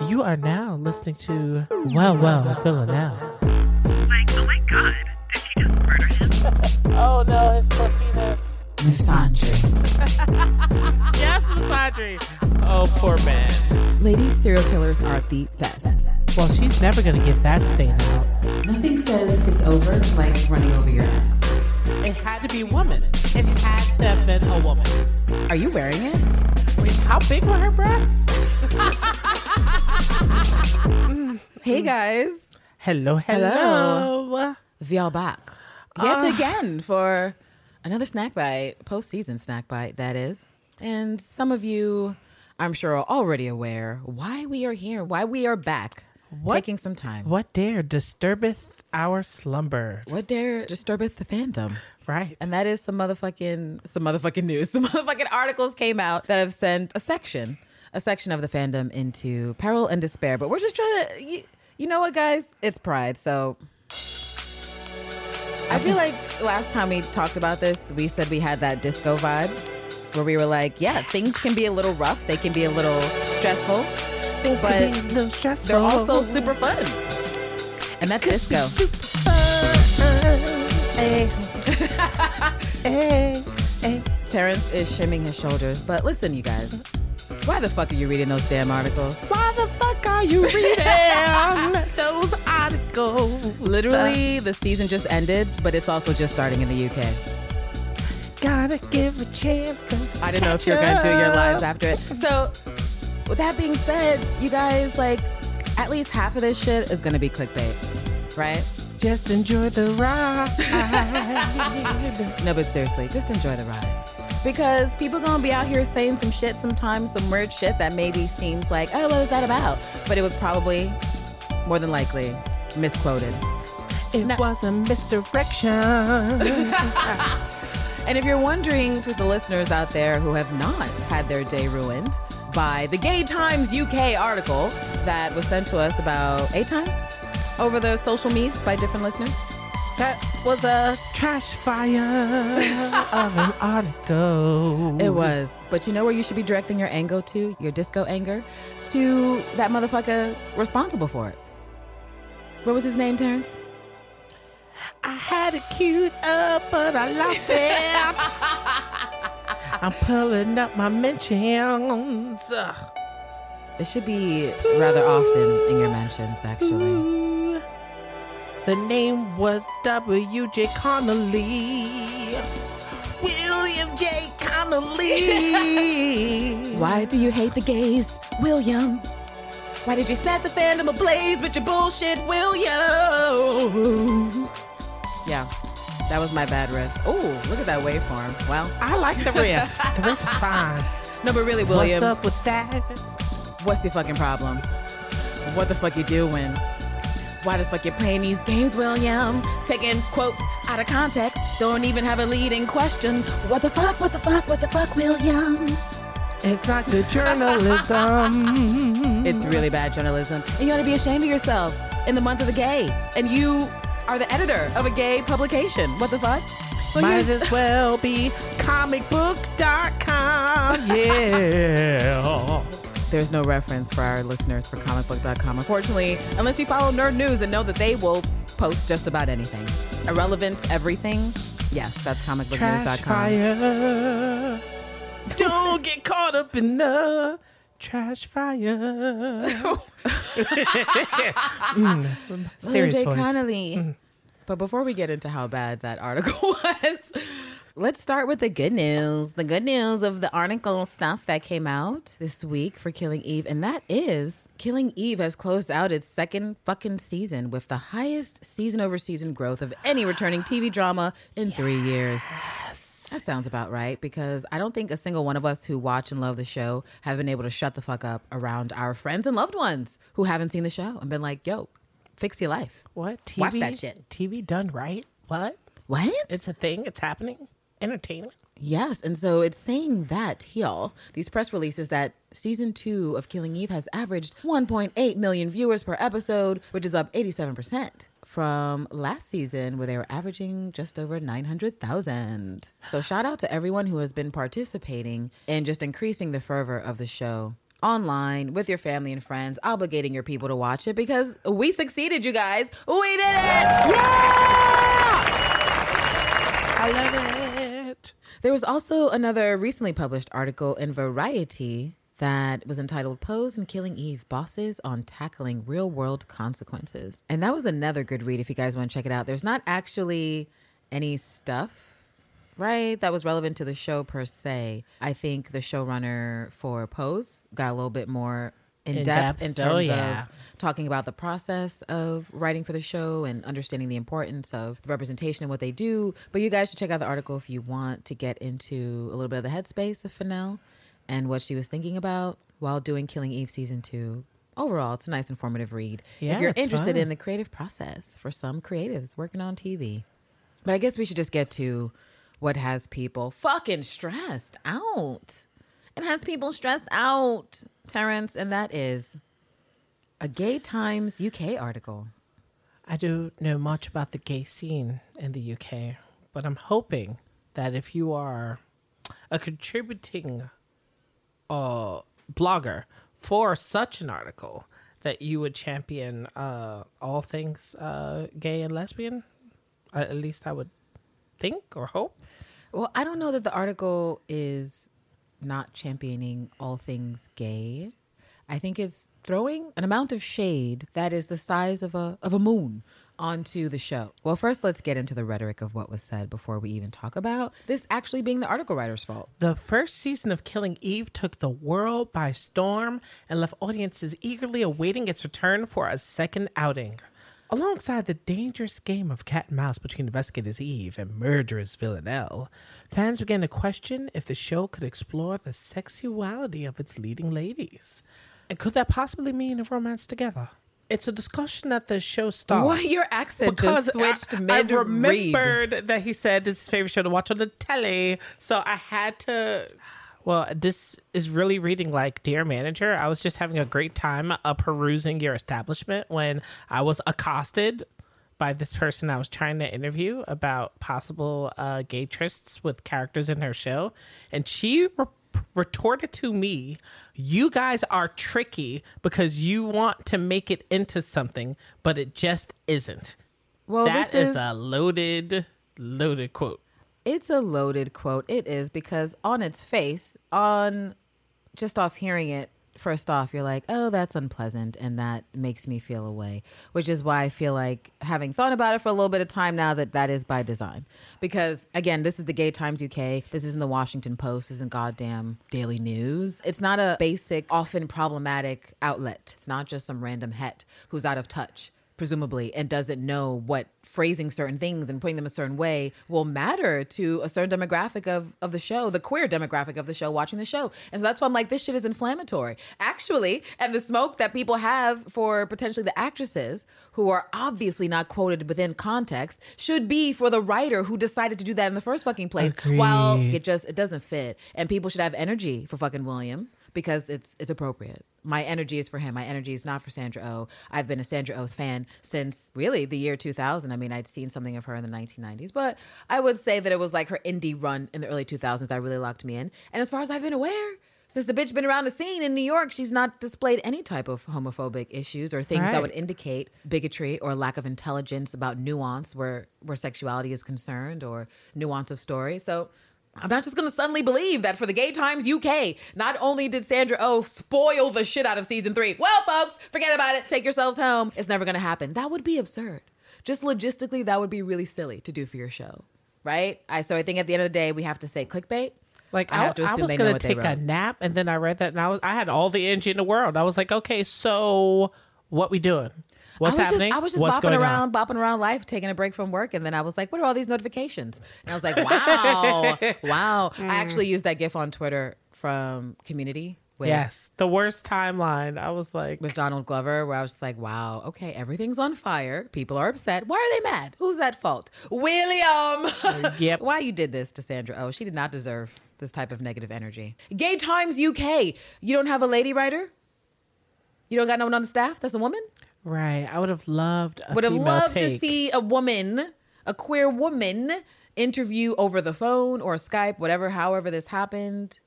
You are now listening to Well, Well, Villanelle. Like, oh my god, did she just murder him? Oh no, his poor penis. Misandry. Yes, Masandri. Oh, poor man. Ladies, serial killers are the best. Well, she's never gonna get that stain out. Nothing says it's over like running over your ex. It had to be a woman. It had to have been a woman. Are you wearing it? Wait, how big were her breasts? Hey guys, Hello, hello. Vial back yet Ah. again for another snack bite, post-season snack bite that is. And some of you, I'm sure, are already aware why we are here, why we are back, What- taking some time. What dare disturbeth our slumber? What dare disturbeth the fandom? Right. And that is some motherfucking some motherfucking news. Some motherfucking articles came out that have sent a section, a section of the fandom into peril and despair. But we're just trying to you, you know what guys? It's pride. So I feel like last time we talked about this, we said we had that disco vibe where we were like, yeah, things can be a little rough, they can be a little stressful. Things but can be a little stressful. They're also super fun. And that's disco. Hey. hey. Hey. Terrence is shimming his shoulders. But listen, you guys, why the fuck are you reading those damn articles? Why the fuck are you reading those articles? Literally, the season just ended, but it's also just starting in the UK. Gotta give a chance. I didn't know if you're gonna do your lives after it. So, with that being said, you guys, like, at least half of this shit is gonna be clickbait, right? Just enjoy the ride. No, but seriously, just enjoy the ride. Because people gonna be out here saying some shit sometimes, some weird shit that maybe seems like, oh, what was that about? But it was probably, more than likely, misquoted. it No. was a misdirection. And if you're wondering for the listeners out there who have not had their day ruined by the Gay Times UK article that was sent to us about eight times over the social medias by different listeners, that was a trash fire of an article. it was. But you know where you should be directing your anger to, your disco anger, to that motherfucker responsible for it. What was his name, Terrence? I had it queued up, but I lost it. I'm pulling up my mentions. It should be rather often in your mentions, actually. Ooh. The name was W.J. Connolly. William J. Connolly. Why do you hate the gays, William? Why did you set the fandom ablaze with your bullshit, William? Yeah, that was my bad riff. Oh, look at that waveform. Well, I like the riff. The riff is fine. no, but really, William, What's up with that? what's your fucking problem? What the fuck you doing? Why the fuck you playing these games, William? Taking quotes out of context, don't even have a leading question. What the fuck? What the fuck? What the fuck, William? It's not good journalism. It's really bad journalism. And you ought to be ashamed of yourself in the month of the gay. And you are the editor of a gay publication. What the fuck? So Might here's- as well be comicbook.com. Yeah. there's no reference for our listeners for comicbook.com, unfortunately, unless you follow Nerd News and know that they will post just about anything. Irrelevant everything. Yes, that's comicbooknews.com. Trash comicbooknews.com. fire. Don't get caught up in the trash fire. Mm, serious Jay voice. Connolly. But before we get into how bad that article was, let's start with the good news. The good news of the article stuff that came out this week for Killing Eve, and that is Killing Eve has closed out its second fucking season with the highest season over season growth of any returning TV drama in three years. That sounds about right because I don't think a single one of us who watch and love the show have been able to shut the fuck up around our friends and loved ones who haven't seen the show and been like, yo, fix your life. What? TV? Watch that shit. TV done right? What? What? It's a thing. It's happening. Entertainment. yes. And so it's saying that here, these press releases that season two of Killing Eve has averaged 1.8 million viewers per episode, which is up 87% from last season where they were averaging just over 900,000. So shout out to everyone who has been participating in just increasing the fervor of the show online with your family and friends, obligating your people to watch it because we succeeded, you guys. We did it! Yeah! I love it. There was also another recently published article in Variety that was entitled Pose and Killing Eve Bosses on Tackling Real World Consequences. And that was another good read if you guys want to check it out. There's not actually any stuff, right, that was relevant to the show per se. I think the showrunner for Pose got a little bit more in, In depth, depth. in Oh, terms yeah. of talking about the process of writing for the show and understanding the importance of the representation and what they do. But you guys should check out the article if you want to get into a little bit of the headspace of Fennell and what she was thinking about while doing Killing Eve season two. Overall, it's a nice informative read. Yeah, if you're interested fun. in the creative process for some creatives working on TV. But I guess we should just get to what has people fucking stressed out. It has people stressed out, Terrence, and that is a Gay Times UK article. I don't know much about the gay scene in the UK, but I'm hoping that if you are a contributing uh, blogger for such an article, that you would champion uh, all things uh, gay and lesbian. Uh, at least I would think or hope. Well, I don't know that the article is not championing all things gay. I think it's throwing an amount of shade that is the size of a of a moon onto the show. Well, first let's get into the rhetoric of what was said before we even talk about this actually being the article writer's fault. The first season of Killing Eve took the world by storm and left audiences eagerly awaiting its return for a second outing. Alongside the dangerous game of cat and mouse between investigators Eve and murderous Villanelle, fans began to question if the show could explore the sexuality of its leading ladies. And could that possibly mean a romance together? It's a discussion that the show started. Why your accent just switched I, mid I remembered that he said it's his favorite show to watch on the telly, so I had to. Well, this is really reading like Dear Manager. I was just having a great time uh, perusing your establishment when I was accosted by this person I was trying to interview about possible uh, gay trysts with characters in her show, and she re- retorted to me, "You guys are tricky because you want to make it into something, but it just isn't." Well, That this is is a loaded, loaded quote. It's a loaded quote. It is because on its face, on just off hearing it, first off, you're like, oh, that's unpleasant. And that makes me feel away, which is why I feel like having thought about it for a little bit of time now that that is by design. Because again, this is the Gay Times UK. This isn't the Washington Post. This isn't goddamn Daily News. It's not a basic, often problematic outlet. It's not just some random het who's out of touch presumably, and doesn't know what phrasing certain things and putting them a certain way will matter to a certain demographic of, of the show, the queer demographic of the show watching the show. And so that's why I'm like, this shit is inflammatory. Actually, and the smoke that people have for potentially the actresses who are obviously not quoted within context should be for the writer who decided to do that in the first fucking place. While it just it doesn't fit. And people should have energy for fucking William because it's it's appropriate. My energy is for him. My energy is not for Sandra Oh. I've been a Sandra Oh's fan since really the year 2000. I mean, I'd seen something of her in the 1990s, but I would say that it was like her indie run in the early 2000s that really locked me in. And as far as I've been aware, since the bitch been around the scene in New York, she's not displayed any type of homophobic issues or things that would indicate bigotry or lack of intelligence about nuance where where sexuality is concerned or nuance of story. So I'm not just gonna suddenly believe that for the Gay Times UK, not only did Sandra Oh spoil the shit out of season three. Well, folks, forget about it. Take yourselves home. It's never gonna happen. That would be absurd. Just logistically, that would be really silly to do for your show, right? I so I think at the end of the day, we have to say clickbait. Like I I, to was they gonna what take a nap, and then I read that, and I was I had all the energy in the world. I was like, okay, so what we doing? What's I was happening? Just, I was just What's bopping around, on? bopping around life, taking a break from work, and then I was like, "What are all these notifications?" And I was like, "Wow, wow!" Mm. I actually used that GIF on Twitter from Community. With, Yes, the worst timeline. I was like, with Donald Glover, where I was just like, "Wow, okay, everything's on fire. People are upset. Why are they mad? Who's at fault? William. Yep. Why you did this to Sandra? Oh, she did not deserve this type of negative energy. Gay Times UK. You don't have a lady writer. You don't got no one on the staff. That's a woman. Right. I would have loved. A would have loved to see a woman, a queer woman, interview over the phone or Skype, whatever, however this happened,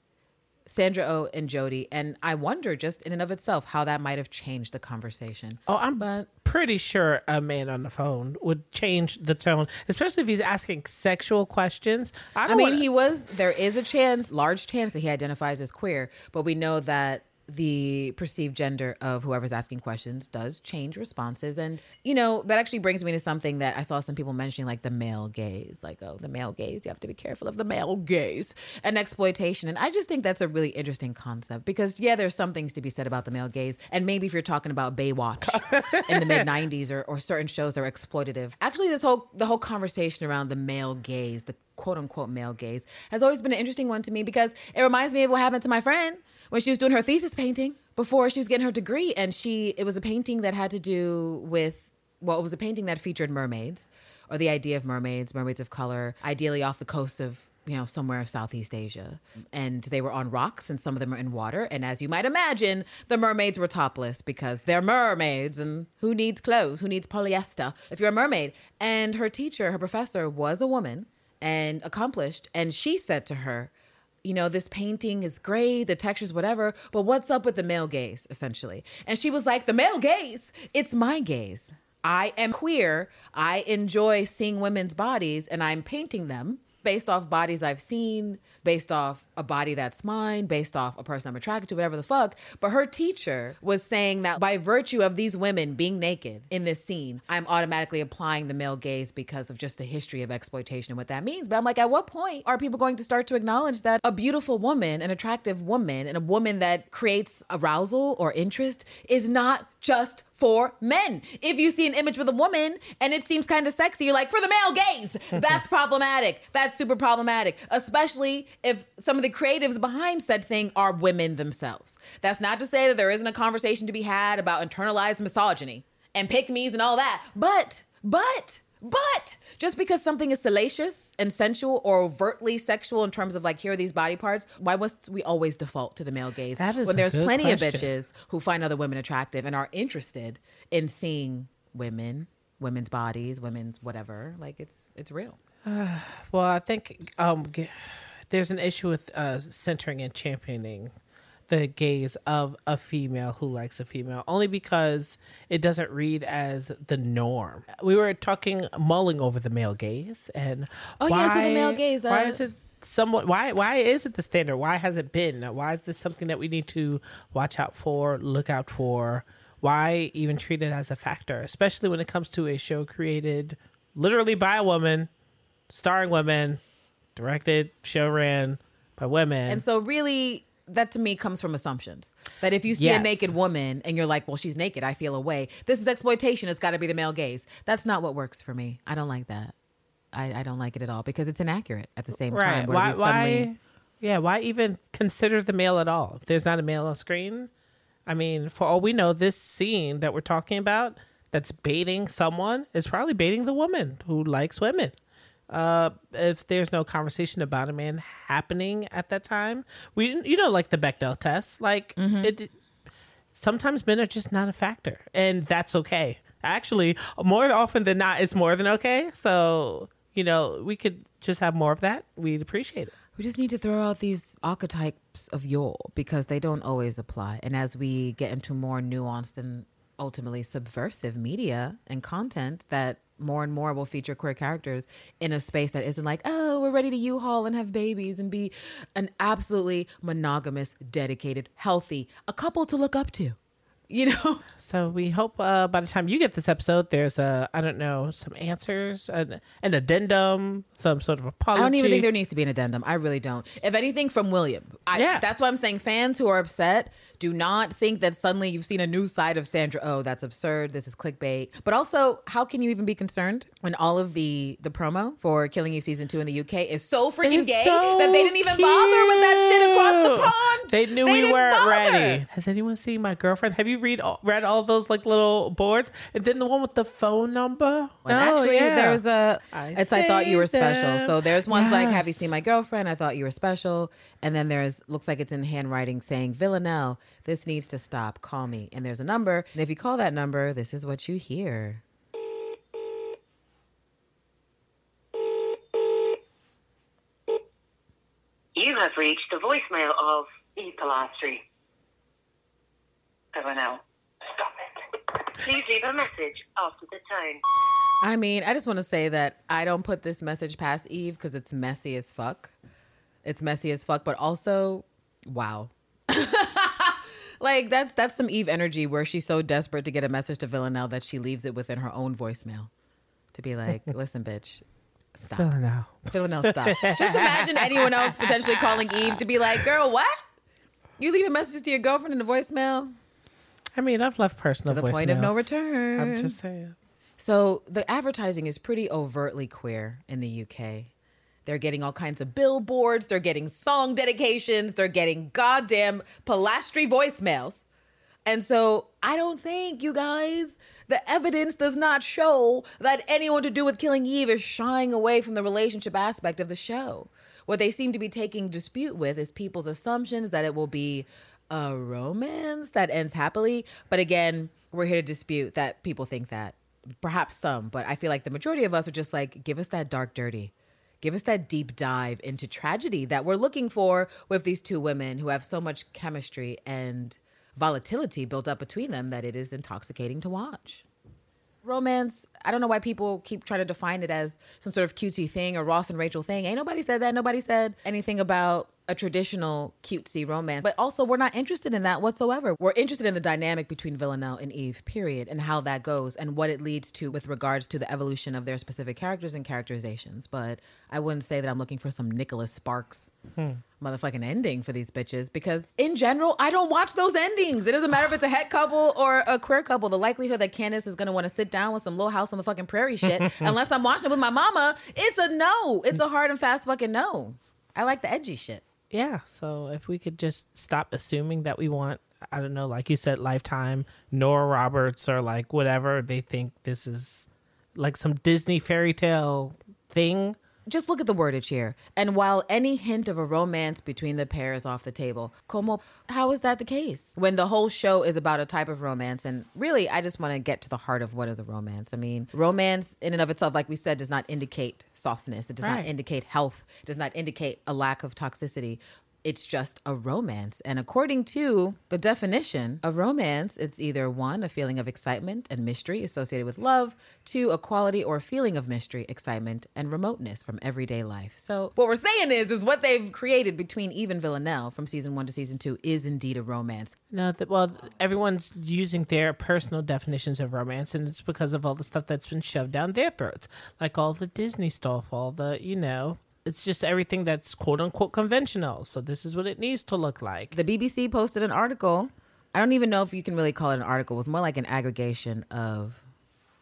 Sandra O and Jodie, and I wonder just in and of itself how that might have changed the conversation. Oh, I'm But- pretty sure a man on the phone would change the tone, especially if he's asking sexual questions. I, I mean, wanna- he was. There is a chance, large chance, that he identifies as queer, but we know that the perceived gender of whoever's asking questions does change responses, and you know that actually brings me to something that I saw some people mentioning, like the male gaze, like oh, the male gaze. You have to be careful of the male gaze and exploitation, and I just think that's a really interesting concept because yeah, there's some things to be said about the male gaze, and maybe if you're talking about Baywatch in the mid '90s or, or certain shows that are exploitative, actually, this whole the whole conversation around the male gaze, the quote unquote male gaze has always been an interesting one to me because it reminds me of what happened to my friend when she was doing her thesis painting before she was getting her degree and she it was a painting that had to do with well it was a painting that featured mermaids or the idea of mermaids mermaids of color ideally off the coast of you know somewhere in southeast asia. And they were on rocks and some of them are in water and as you might imagine the mermaids were topless because they're mermaids and who needs clothes? Who needs polyester? If you're a mermaid. And her teacher her professor was a woman and accomplished. And she said to her, you know, this painting is great, the textures, whatever, but what's up with the male gaze, essentially? And she was like, the male gaze, it's my gaze. I am queer. I enjoy seeing women's bodies and I'm painting them based off bodies I've seen, based off a body that's mine, based off a person I'm attracted to, whatever the fuck. But her teacher was saying that by virtue of these women being naked in this scene, I'm automatically applying the male gaze because of just the history of exploitation and what that means. But I'm like, at what point are people going to start to acknowledge that a beautiful woman, an attractive woman, and a woman that creates arousal or interest is not just for men. If you see an image with a woman and it seems kind of sexy, you're like, for the male gaze. That's problematic. That's super problematic, especially if some of the creatives behind said thing are women themselves. That's not to say that there isn't a conversation to be had about internalized misogyny and pick me's and all that. But, but, but just because something is salacious and sensual or overtly sexual in terms of like here are these body parts, why must we always default to the male gaze That is when there's plenty of bitches who find other women attractive and are interested in seeing women, women's bodies, women's whatever. Like it's it's real. Well, I think um, there's an issue with uh, centering and championing the gaze of a female who likes a female, only because it doesn't read as the norm. We were talking, mulling over the male gaze, and Oh, yeah, so the male gaze, why uh, is it somewhat? Why why is it the standard? Why has it been? Why is this something that we need to watch out for, look out for? Why even treat it as a factor, especially when it comes to a show created literally by a woman, starring women, directed, show ran by women. And so really that to me comes from assumptions. That if you see a naked woman and you're like, well, she's naked, I feel a way. This is exploitation. It's got to be the male gaze. That's not what works for me. I don't like that. I, I don't like it at all because it's inaccurate at the same right? time. Why? suddenly- Why? Yeah. Why even consider the male at all if there's not a male on screen? I mean, for all we know, this scene that we're talking about that's baiting someone is probably baiting the woman who likes women. Uh, if there's no conversation about a man happening at that time, we you know like the Bechdel test, like Mm-hmm. it. Sometimes men are just not a factor, and that's okay. Actually, more often than not, it's more than okay. So you know, we could just have more of that. We'd appreciate it. We just need to throw out these archetypes of yore because they don't always apply. And as we get into more nuanced and ultimately subversive media and content that more and more will feature queer characters in a space that isn't like, oh, we're ready to U-Haul and have babies and be an absolutely monogamous, dedicated, healthy, a couple to look up to. You know? So we hope uh, by the time you get this episode, there's a I don't know some answers, an, an addendum, some sort of apology. I don't even think there needs to be an addendum. I really don't. If anything, from William. I, Yeah. That's why I'm saying fans who are upset do not think that suddenly you've seen a new side of Sandra Oh, that's absurd. This is clickbait. But also, how can you even be concerned when all of the the promo for Killing Eve season two in the UK is so freaking It's gay so that they didn't even bother with that shit across the pond? They knew They we weren't bother. ready. Has anyone seen my girlfriend? Have you read all, read all those like little boards? And then the one with the phone number. Well, No, oh, actually, yeah. there's a. I it's I thought you were special. them. So there's ones like, "Have you seen my girlfriend?" I thought you were special. And then there's looks like it's in handwriting saying, "Villanelle, this needs to stop. Call me." And there's a number. And if you call that number, this is what you hear. You have reached the voicemail of E. Polastri. Villanelle, stop it. Please leave a message after the tone. I mean, I just want to say that I don't put this message past Eve because it's messy as fuck. It's messy as fuck, but also, wow. like that's that's some Eve energy where she's so desperate to get a message to Villanelle that she leaves it within her own voicemail to be like, "Listen, bitch, stop." Villanelle. Villanelle, stop. Just imagine anyone else potentially calling Eve to be like, "Girl, what? You leaving messages to your girlfriend in the voicemail?" I mean, I've left personal To the point of no return. I'm just saying. So the advertising is pretty overtly queer in the UK. They're getting all kinds of billboards, they're getting song dedications, they're getting goddamn Polastri voicemails. And so I don't think, you guys, the evidence does not show that anyone to do with Killing Eve is shying away from the relationship aspect of the show. What they seem to be taking dispute with is people's assumptions that it will be a romance that ends happily. But again, we're here to dispute that people think that. Perhaps some, but I feel like the majority of us are just like, give us that dark, dirty. Give us that deep dive into tragedy that we're looking for with these two women who have so much chemistry and volatility built up between them that it is intoxicating to watch. Romance, I don't know why people keep trying to define it as some sort of cutesy thing or Ross and Rachel thing. Ain't nobody said that. Nobody said anything about a traditional cutesy romance. But also, we're not interested in that whatsoever. We're interested in the dynamic between Villanelle and Eve, period, and how that goes and what it leads to with regards to the evolution of their specific characters and characterizations. But I wouldn't say that I'm looking for some Nicholas Sparks hmm. motherfucking ending for these bitches because in general, I don't watch those endings. It doesn't matter if it's a het couple or a queer couple. The likelihood that Candace is gonna want to sit down with some little house on the fucking prairie shit, unless I'm watching it with my mama, it's a no. It's a hard and fast fucking no. I like the edgy shit. Yeah. So if we could just stop assuming that we want, I don't know, like you said, Lifetime, Nora Roberts, or like whatever they think this is like some Disney fairy tale thing. Just look at the wordage here. And while any hint of a romance between the pair is off the table, como, how is that the case? When the whole show is about a type of romance, and really, I just want to get to the heart of what is a romance. I mean, romance in and of itself, like we said, does not indicate softness. It does not indicate health. It does not indicate a lack of toxicity. It's just a romance. And according to the definition of romance, it's either one, a feeling of excitement and mystery associated with love, two, a quality or feeling of mystery, excitement, and remoteness from everyday life. So what we're saying is, is what they've created between Eve and Villanelle from season one to season two is indeed a romance. No, that well, everyone's using their personal definitions of romance, and it's because of all the stuff that's been shoved down their throats, like all the Disney stuff, all the you know, it's just everything that's quote unquote conventional. So this is what it needs to look like. The BBC posted an article. I don't even know if you can really call it an article. It was more like an aggregation of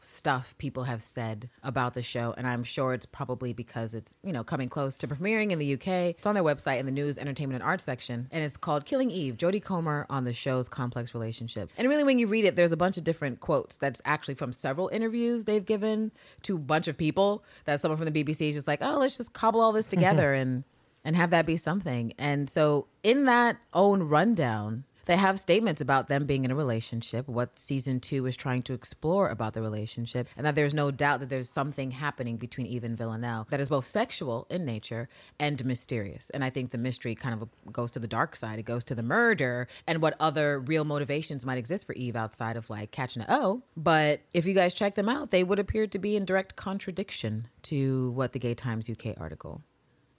stuff people have said about the show and i'm sure it's probably because it's you know coming close to premiering in the uk it's on their website in the news entertainment and arts section and it's called killing eve jodie comer on the show's complex relationship and really when you read it there's a bunch of different quotes that's actually from several interviews they've given to a bunch of people that someone from the bbc is just like oh let's just cobble all this together and and have that be something. And so, in that own rundown, they have statements about them being in a relationship, what season two is trying to explore about the relationship, and that there's no doubt that there's something happening between Eve and Villanelle that is both sexual in nature and mysterious. And I think the mystery kind of goes to the dark side, it goes to the murder and what other real motivations might exist for Eve outside of like catching a O. But if you guys check them out, they would appear to be in direct contradiction to what the Gay Times UK article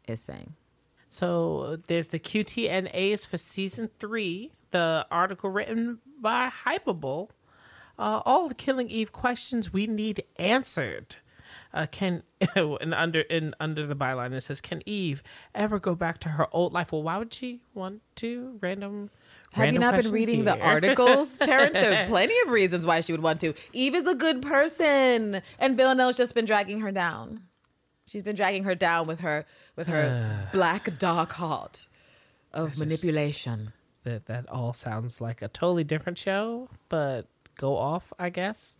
is saying. So uh, there's the QTNAs for season three, the article written by Hypable. Uh, all the Killing Eve questions we need answered. Uh, can and under in under the byline it says, "Can Eve ever go back to her old life?" Well, why would she want to? Random. Have you not been reading the articles, Terrence? There's plenty of reasons why she would want to. Eve is a good person, and Villanelle's just been dragging her down. She's been dragging her down with her with her black dark heart of manipulation. That that all sounds like a totally different show, but go off, I guess.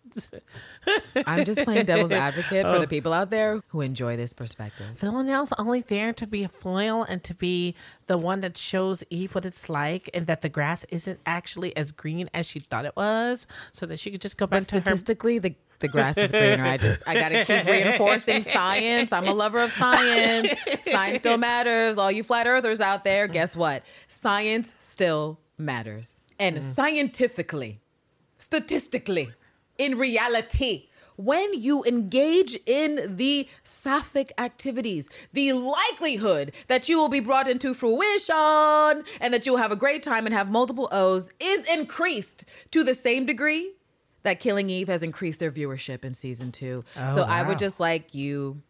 I'm just playing devil's advocate for the oh. people out there who enjoy this perspective. Villanelle's only there to be a foil and to be the one that shows Eve what it's like and that the grass isn't actually as green as she thought it was, so that she could just go back But to her. statistically, the the grass is greener. I just I gotta keep reinforcing science. I'm a lover of science. Science still matters. All you flat earthers out there, guess what? Science still matters. And mm. scientifically, statistically, in reality, when you engage in the sapphic activities, the likelihood that you will be brought into fruition and that you will have a great time and have multiple O's is increased to the same degree that Killing Eve has increased their viewership in season two. so I would just like you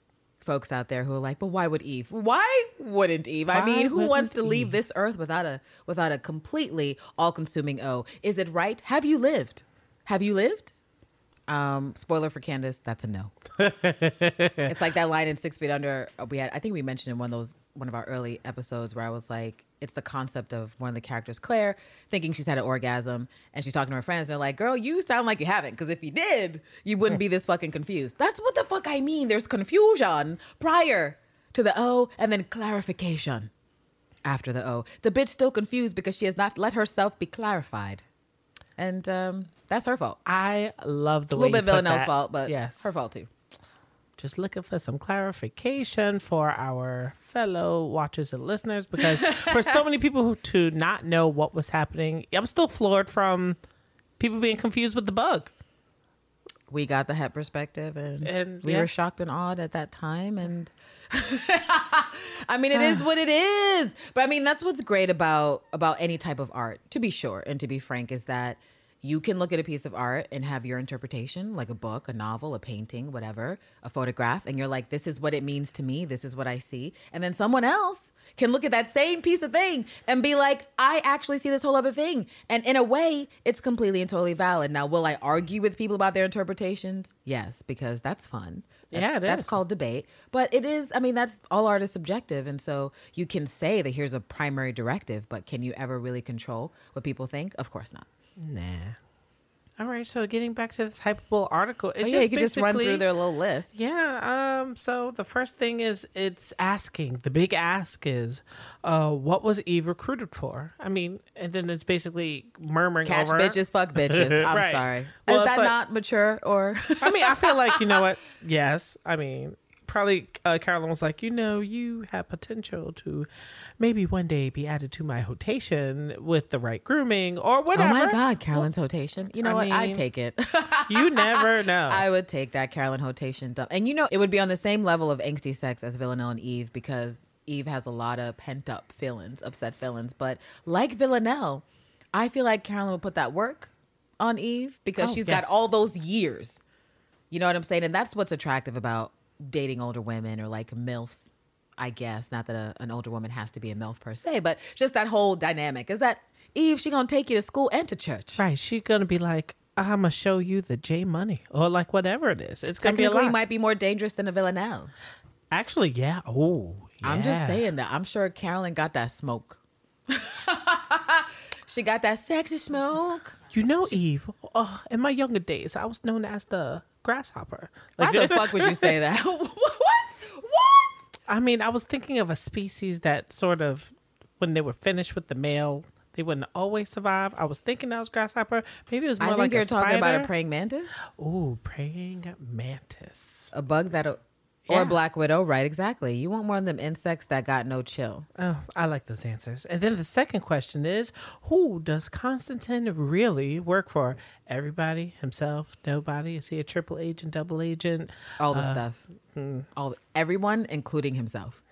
folks out there who are like, but why would Eve? Why wouldn't Eve? I mean, who wants to leave this earth without a without a completely all-consuming O? Is it right? Have you lived? Have you lived? Um, spoiler for Candace, that's a no. it's like that line in Six Feet Under. uh, We had, I think we mentioned in one of those, one of our early episodes where I was like, it's the concept of one of the characters, Claire, thinking she's had an orgasm, and she's talking to her friends. And they're like, "Girl, you sound like you haven't, because if you did, you wouldn't be this fucking confused." That's what the fuck I mean. There's confusion prior to the O, and then clarification after the O. The bitch still confused because she has not let herself be clarified, and um, that's her fault. I love the A way little bit you Villanelle's fault, but yes, her fault too. Just looking for some clarification for our fellow watchers and listeners because for so many people who to not know what was happening, I'm still floored from people being confused with the bug. we got the het perspective and, And, we yeah. were shocked and awed at that time and i mean it is what it is but i mean that's what's great about about any type of art to be sure and to be frank is that you can look at a piece of art and have your interpretation like a book a novel a painting whatever a photograph and you're like this is what it means to me this is what i see. And then someone else can look at that same piece of thing and be like i actually see this whole other thing. And in a way it's completely and totally valid. Now will i argue with people about their interpretations? Yes because that's fun. That's, Yeah, that's is. called debate. But it is i mean that's all art is subjective. And so you can say that here's a primary directive but can you ever really control what people think? Of course not Nah. All right, so getting back to this Hypable article, it oh just you could just run through their little list Yeah. Um. So the first thing is it's asking. The big ask is, uh, what was Eve recruited for? I mean, and then it's basically murmuring catch over. bitches fuck bitches i'm Right. sorry Well, is that like- not mature or I mean, I feel like you know what? Yes. I mean, probably uh, Carolyn was like, you know, you have potential to maybe one day be added to my rotation with the right grooming or whatever. oh my god carolyn's hotation you know I what i'd take it You never know. I would take that Carolyn Hotation dump. And you know, it would be on the same level of angsty sex as Villanelle and Eve because Eve has a lot of pent up feelings, upset feelings. But like Villanelle, I feel like Carolyn would put that work on Eve because Oh, she's yes. got all those years. You know what I'm saying? And that's what's attractive about dating older women or like MILFs, I guess. Not that a, an older woman has to be a MILF per se, but just that whole dynamic is that Eve, she gonna take you to school and to church. right. She's gonna be like, I'm gonna show you the J money or like whatever it is. It's gonna be a lot. might be more dangerous than a Villanelle. Actually, yeah. Oh, I'm just saying that. I'm sure Carolyn got that smoke. she got that sexy smoke. You know, Eve. Oh, in my younger days, I was known as the grasshopper. Like, Why the fuck would you say that? what? What? I mean, I was thinking of a species that sort of, when they were finished with the male, they wouldn't always survive. I was thinking that was grasshopper. Maybe it was more I think like you're talking about a praying mantis, Ooh, praying mantis. a bug that, Yeah. a black widow, right? Exactly. You want one of them insects that got no chill. Oh, I like those answers. And then the second question is, who does Constantine really work for? Everybody, himself, nobody? Is he a triple agent, double agent? All Uh, the stuff, hmm. all everyone, including himself.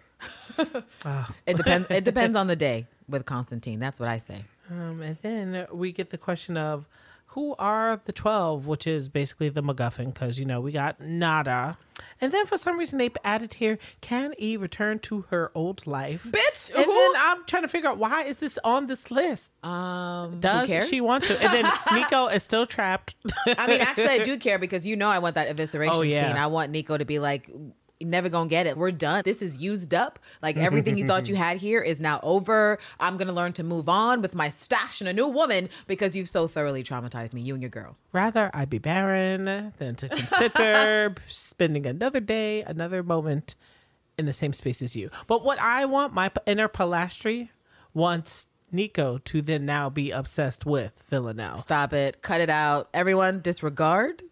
Ah. It depends. It depends on the day with Constantine. That's what I say. Um, and then we get the question of who are the 12, which is basically the MacGuffin, because, you know, we got nada. And then for some reason they added here, can Eve return to her old life? Bitch, And who? then I'm trying to figure out why is this on this list? Um, who Does she want to? And then Nico is still trapped. I mean, actually, I do care because you know I want that evisceration Oh, yeah. scene. I want Nico to be like, never gonna get it. We're done. This is used up. Like everything you thought you had here is now over. I'm gonna learn to move on with my stash and a new woman because you've so thoroughly traumatized me, you and your girl. Rather, I be barren than to consider spending another day, another moment in the same space as you. But what I want, my inner Polastri wants Nico to then now be obsessed with Villanelle. Stop it. Cut it out. Everyone, disregard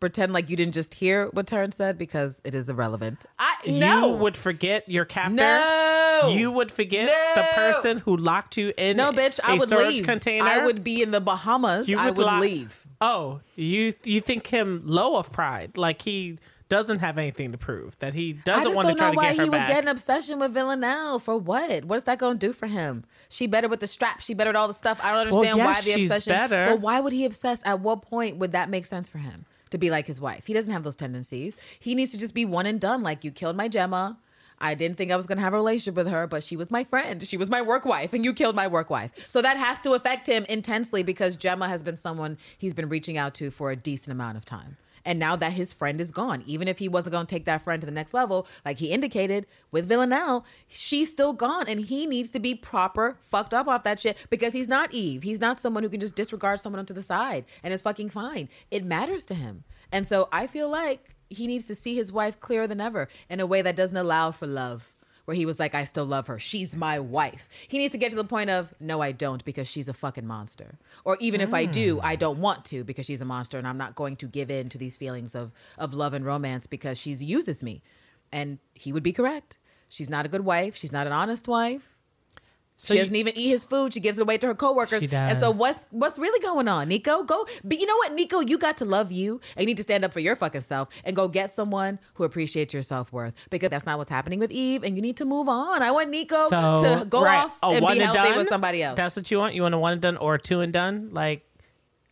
pretend like you didn't just hear what Taryn said because it is irrelevant. I no You would forget your captor. no You would forget the person who locked you in no bitch. I a would storage leave. container. I would be in the Bahamas. You I would lock- leave. Oh, you you think him low of pride? Like he doesn't have anything to prove that he doesn't want to try to get her back. I don't try know to why get her he back. would get an obsession with Villanelle for what? What is that going to do for him? She better with the strap. She better with all the stuff. I don't understand yes, why the she's obsession. better. But why would he obsess? At what point would that make sense for him to be like his wife? He doesn't have those tendencies. He needs to just be one and done. Like you killed my Gemma. I didn't think I was going to have a relationship with her, but she was my friend. She was my work wife, and you killed my work wife. So that has to affect him intensely because Gemma has been someone he's been reaching out to for a decent amount of time. And now that his friend is gone, even if he wasn't going to take that friend to the next level, like he indicated with Villanelle, she's still gone. And he needs to be proper fucked up off that shit because he's not Eve. He's not someone who can just disregard someone onto the side and it's fucking fine. It matters to him. And so I feel like he needs to see his wife clearer than ever in a way that doesn't allow for love. Where he was like, I still love her. She's my wife. He needs to get to the point of, no, I don't because she's a fucking monster. Or even if I do, mm. I don't want to because she's a monster and I'm not going to give in to these feelings of, of love and romance because she uses me. And he would be correct. She's not a good wife. She's not an honest wife. So she you- doesn't even eat his food. She gives it away to her coworkers. She And so what's what's really going on, Nico? Go, but you know what, Nico? You got to love you, and you need to stand up for your fucking self and go get someone who appreciates your self worth because that's not what's happening with Eve, and you need to move on. I want Nico so to go right, off a and be healthy with somebody else. That's what you want. You want a one and done or a two and done, like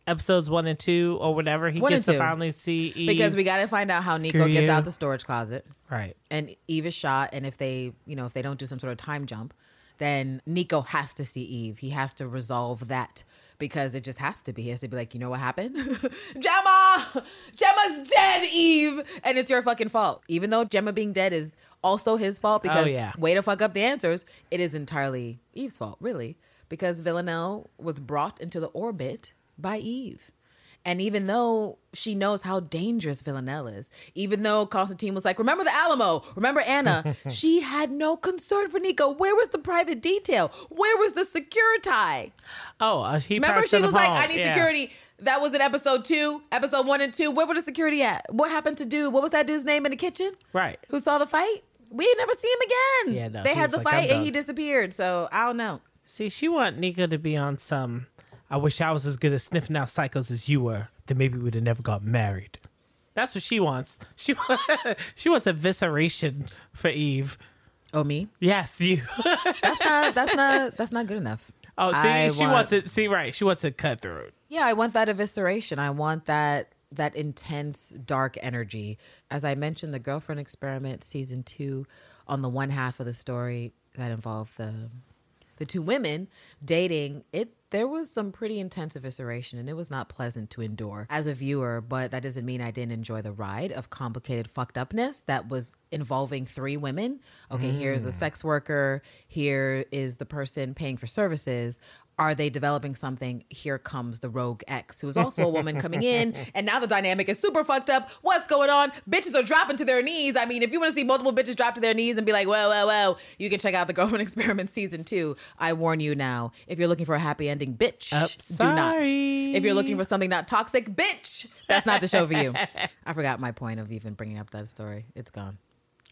episodes one and two or whatever. He One gets to finally see Eve. because we got to find out how Nico gets you. out the storage closet. right. and Eve is shot, and if they, you know, if they don't do some sort of time jump, then Nico has to see Eve. He has to resolve that because it just has to be. He has to be like, you know what happened? Gemma, Gemma's dead, Eve, and it's your fucking fault. Even though Gemma being dead is also his fault because Oh, yeah. way to fuck up the answers, it is entirely Eve's fault, really, because Villanelle was brought into the orbit by Eve. And even though she knows how dangerous Villanelle is, even though Constantine was like, remember the Alamo, remember Anna, she had no concern for Nico. Where was the private detail? Where was the security? Oh, uh, he Remember, she was like, phone. I need Yeah. security. That was in episode two, episode one and two. Where were the security at? What happened to dude? What was that dude's name in the kitchen? Right. Who saw the fight? We ain't never see him again. Yeah, no, they had the like, fight and he disappeared. So I don't know. See, she want Nico to be on some. I wish I was as good at sniffing out psychos as you were. Then maybe we'd have never got married. That's what she wants. She she wants evisceration for Eve. Oh me? Yes, you. That's not. That's not. That's not good enough. Oh, see, I she want- wants it. See, right? She wants it cut through. Yeah, I want that evisceration. I want that that intense dark energy. As I mentioned, the girlfriend experiment season two, on the one half of the story that involved the the two women dating, it there was some pretty intense evisceration and it was not pleasant to endure as a viewer, but that doesn't mean I didn't enjoy the ride of complicated fucked upness that was involving three women. Okay, here's a mm. sex worker, here is the person paying for services. Are they developing something? Here comes the rogue ex, who is also a woman coming in. And now the dynamic is super fucked up. What's going on? Bitches are dropping to their knees. I mean, if you want to see multiple bitches drop to their knees and be like, well, well, well, you can check out the Girlfriend Experiment season two. I warn you now. If you're looking for a happy ending, bitch, Oh, do not. If you're looking for something not toxic, bitch, that's not the show for you. I forgot my point of even bringing up that story. It's gone.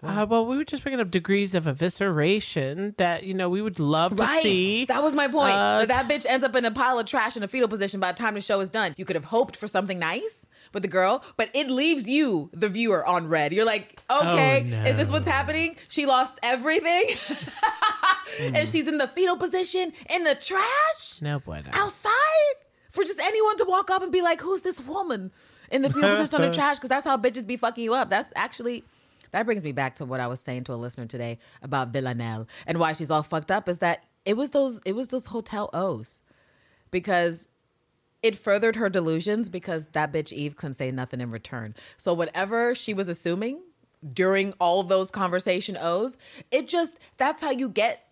Uh, well, we were just bringing up degrees of evisceration that you know we would love to Right. see. That was my point. Uh, that bitch ends up in a pile of trash in a fetal position by the time the show is done. You could have hoped for something nice with the girl, but it leaves you, the viewer, on red. You're like, okay, Oh, is this what's happening? She lost everything. and she's in the fetal position in the trash no, boy. No. outside for just anyone to walk up and be like, who's this woman in the fetal position on the trash? Because that's how bitches be fucking you up. That's actually. That brings me back to what I was saying to a listener today about Villanelle and why she's all fucked up is that it was those it was those hotel O's because it furthered her delusions because that bitch Eve couldn't say nothing in return. So whatever she was assuming during all those conversation O's, it just that's how you get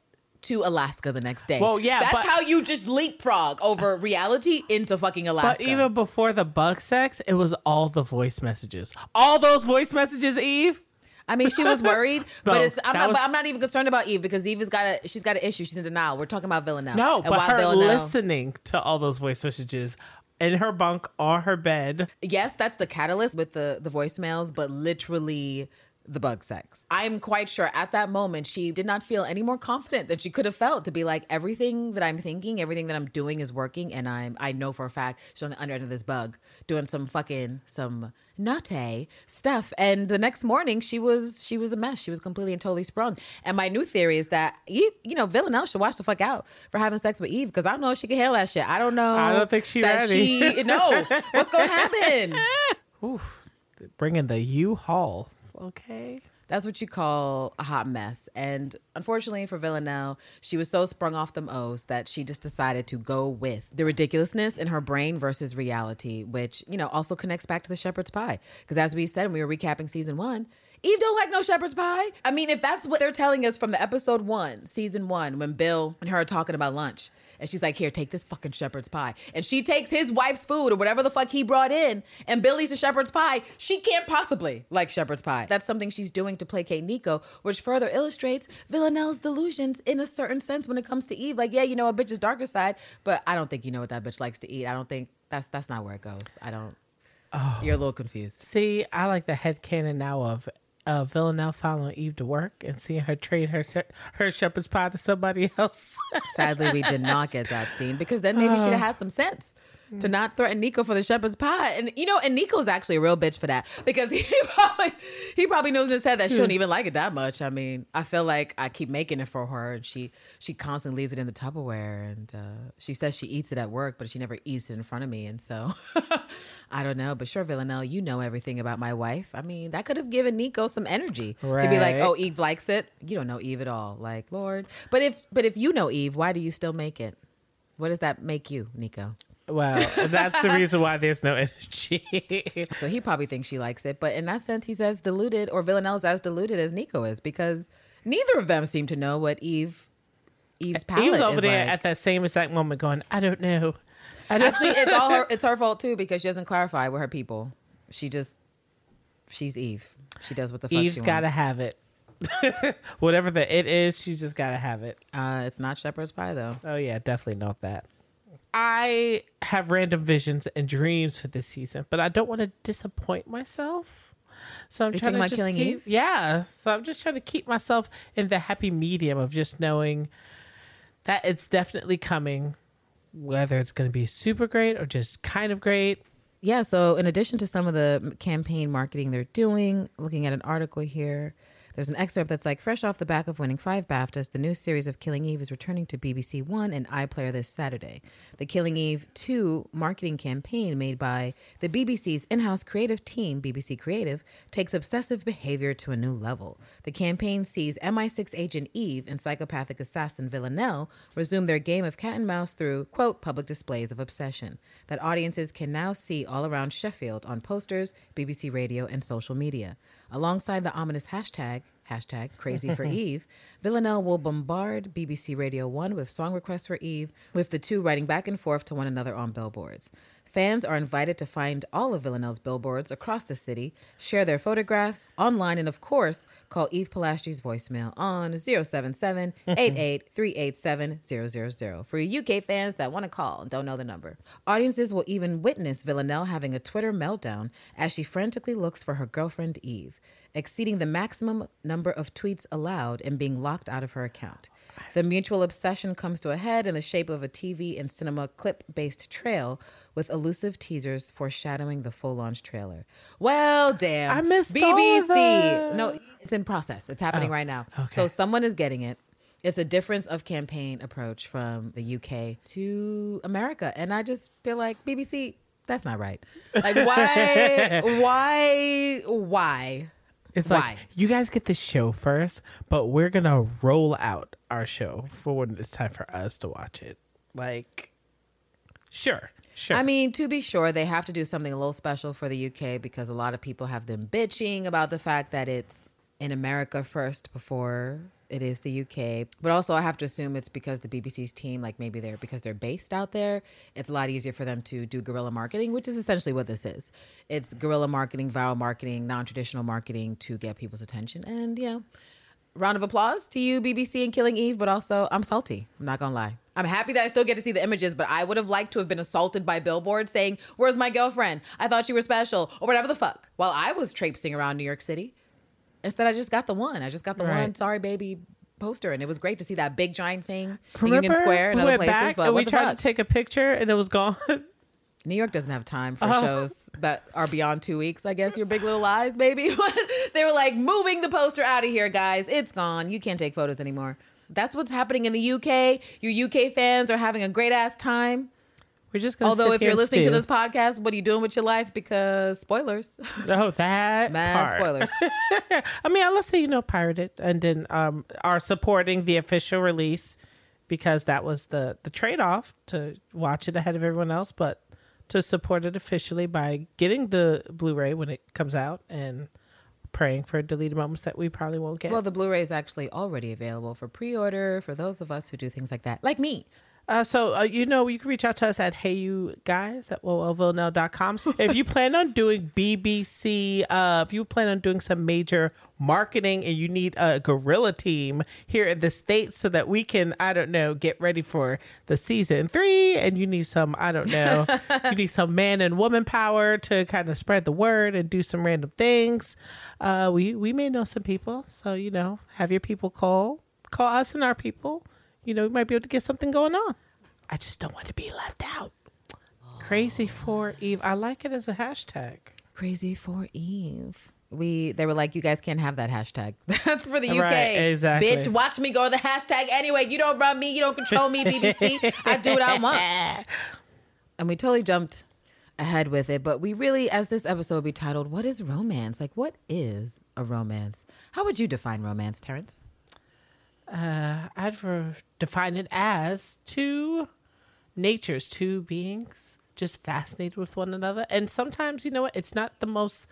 to Alaska the next day. Well, yeah, that's but- how you just leapfrog over reality into fucking Alaska. But even before the bug sex, it was all the voice messages. All those voice messages, Eve. I mean, she was worried, but it's I'm not. was- But I'm not even concerned about Eve because Eve has got a she's got an issue. She's in denial. We're talking about Villanelle. No, And but while her Villanelle- listening to all those voice messages in her bunk on her bed. yes, that's the catalyst with the the voicemails, but literally the bug sex. I'm quite sure at that moment she did not feel any more confident than she could have felt to be like everything that I'm thinking, everything that I'm doing is working, and I'm I know for a fact she's on the under end of this bug doing some fucking some naughty stuff. And the next morning she was she was a mess. She was completely and totally sprung. And my new theory is that you you know Villanelle should watch the fuck out for having sex with Eve because I don't know if she can handle that shit. I don't know. I don't think she that ready. She, no, what's gonna happen? Oof, bringing the U-Haul. Okay. That's what you call a hot mess. And unfortunately for Villanelle, she was so sprung off the O's that she just decided to go with the ridiculousness in her brain versus reality, which, you know, also connects back to the shepherd's pie. Because as we said when we were recapping season one, Eve don't like no shepherd's pie. I mean, if that's what they're telling us from the episode one, season one, when Bill and her are talking about lunch. And she's like, here, take this fucking shepherd's pie. And she takes his wife's food or whatever the fuck he brought in, and Billy's a shepherd's pie. She can't possibly like shepherd's pie. That's something she's doing to placate Nico, which further illustrates Villanelle's delusions in a certain sense when it comes to Eve. Like, yeah, you know a bitch's darker side, but I don't think you know what that bitch likes to eat. I don't think that's that's not where it goes. I don't. Oh. You're a little confused. See, I like the headcanon now of uh, Villanelle following Eve to work and seeing her trade her her shepherd's pie to somebody else. Sadly, we did not get that scene because then maybe she'd have had some sense to not threaten Nico for the shepherd's pie. And you know, and Nico's actually a real bitch for that because he probably he probably knows in his head that she don't even like it that much. I mean, I feel like I keep making it for her, and she she constantly leaves it in the Tupperware, and uh, she says she eats it at work, but she never eats it in front of me. And so I don't know, but sure, Villanelle, you know everything about my wife. I mean, that could have given Nico some energy to be like, oh, Eve likes it. You don't know Eve at all. Like, Lord. But if but if you know Eve, why do you still make it? What does that make you, Nico? Well, that's the reason why there's no energy. So he probably thinks she likes it, but in that sense, he's as deluded, or Villanelle's as deluded as Nico is, because neither of them seem to know what Eve Eve's palate Eve's over there like. at that same exact moment going, I don't know. I don't Actually, it's all her. It's her fault too because she doesn't clarify with her people. She just she's Eve. She does what the fuck Eve's got to have it. Whatever the it is, she just got to have it. Uh, it's not shepherd's pie though. Oh yeah, definitely not that. I have random visions and dreams for this season, but I don't want to disappoint myself. So I'm You're trying to just keep, Eve? yeah. So I'm just trying to keep myself in the happy medium of just knowing that it's definitely coming, whether it's going to be super great or just kind of great. Yeah, so in addition to some of the campaign marketing they're doing, looking at an article here, there's an excerpt that's like fresh off the back of winning five BAFTAs, the new series of Killing Eve is returning to BBC One and iPlayer this Saturday. The Killing Eve 2 marketing campaign made by the BBC's in house creative team, BBC Creative, takes obsessive behavior to a new level. The campaign sees MI6 agent Eve and psychopathic assassin Villanelle resume their game of cat and mouse through, quote, public displays of obsession that audiences can now see all around Sheffield on posters, BBC radio, and social media. Alongside the ominous hashtag, hashtag crazy for Eve, Villanelle will bombard BBC Radio 1 with song requests for Eve, with the two writing back and forth to one another on billboards. Fans are invited to find all of Villanelle's billboards across the city, share their photographs online, and of course, call Eve Polastri's voicemail on 077 000 for UK fans that want to call and don't know the number. Audiences will even witness Villanelle having a Twitter meltdown as she frantically looks for her girlfriend Eve, exceeding the maximum number of tweets allowed and being locked out of her account. The mutual obsession comes to a head in the shape of a TV and cinema clip based trail with elusive teasers foreshadowing the full launch trailer. Well, damn. I missed BBC. No, it's in process. It's happening Oh, right now. okay. So someone is getting it. It's a difference of campaign approach from the UK to America. And I just feel like BBC, that's not right. Like why why why? It's Why? like you guys get the show first, but we're gonna roll out our show for when it's time for us to watch it. Like, sure, sure. I mean, to be sure, they have to do something a little special for the UK because a lot of people have been bitching about the fact that it's in America first before it is the UK. But also, I have to assume it's because the BBC's team, like maybe they're because they're based out there, it's a lot easier for them to do guerrilla marketing, which is essentially what this is. It's guerrilla marketing, viral marketing, non traditional marketing to get people's attention. And, yeah, round of applause to you, BBC and Killing Eve, but also I'm salty. I'm not gonna lie. I'm happy that I still get to see the images, but I would have liked to have been assaulted by billboards saying, Where's my girlfriend? I thought you were special, or whatever the fuck, while I was traipsing around New York City. Instead, I just got the one. I just got the Right. one sorry baby poster, and it was great to see that big giant thing in Remember, Union Square and we other places. back but we tried fuck? to take a picture and it was gone. New York doesn't have time for Oh. shows that are beyond two weeks. I guess your Big Little Lies, baby. they were like moving the poster out of here, guys. It's gone. You can't take photos anymore. That's what's happening in the UK. Your UK fans are having a great ass time. We're just gonna. Although, if you're listening to this podcast, what are you doing with your life? Because spoilers, oh that mad part. spoilers. I mean, let's say you know pirated and then um are supporting the official release because that was the the trade off to watch it ahead of everyone else, but to support it officially by getting the Blu-ray when it comes out and praying for deleted moments that we probably won't get. well, the Blu-ray is actually already available for pre-order for those of us who do things like that, like me. Uh, so uh, you know you can reach out to us at hey you guys at com. if you plan on doing bbc uh, if you plan on doing some major marketing and you need a gorilla team here in the states so that we can i don't know get ready for the season three and you need some i don't know you need some man and woman power to kind of spread the word and do some random things. Uh, we we may know some people. So you know have your people call call us and our people you know, we might be able to get something going on. I just don't want to be left out. Crazy for Eve. I like it as a hashtag. Crazy for Eve. We they were like, you guys can't have that hashtag. That's for the UK. Right, exactly. Bitch, watch me go to the hashtag anyway. You don't run me, you don't control me, BBC. I do what I want. And we totally jumped ahead with it, but we really, as this episode would be titled, What is romance? Like, what is a romance? How would you define romance, Terrence? I'd re- define it as two natures, two beings just fascinated with one another. And sometimes, you know what? It's not the most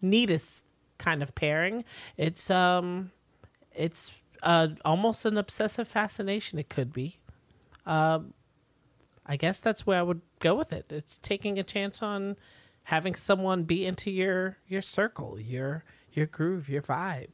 neatest kind of pairing. It's um, it's uh, almost an obsessive fascination. It could be. Um, I guess that's where I would go with it. It's taking a chance on having someone be into your your circle, your your groove, your vibe,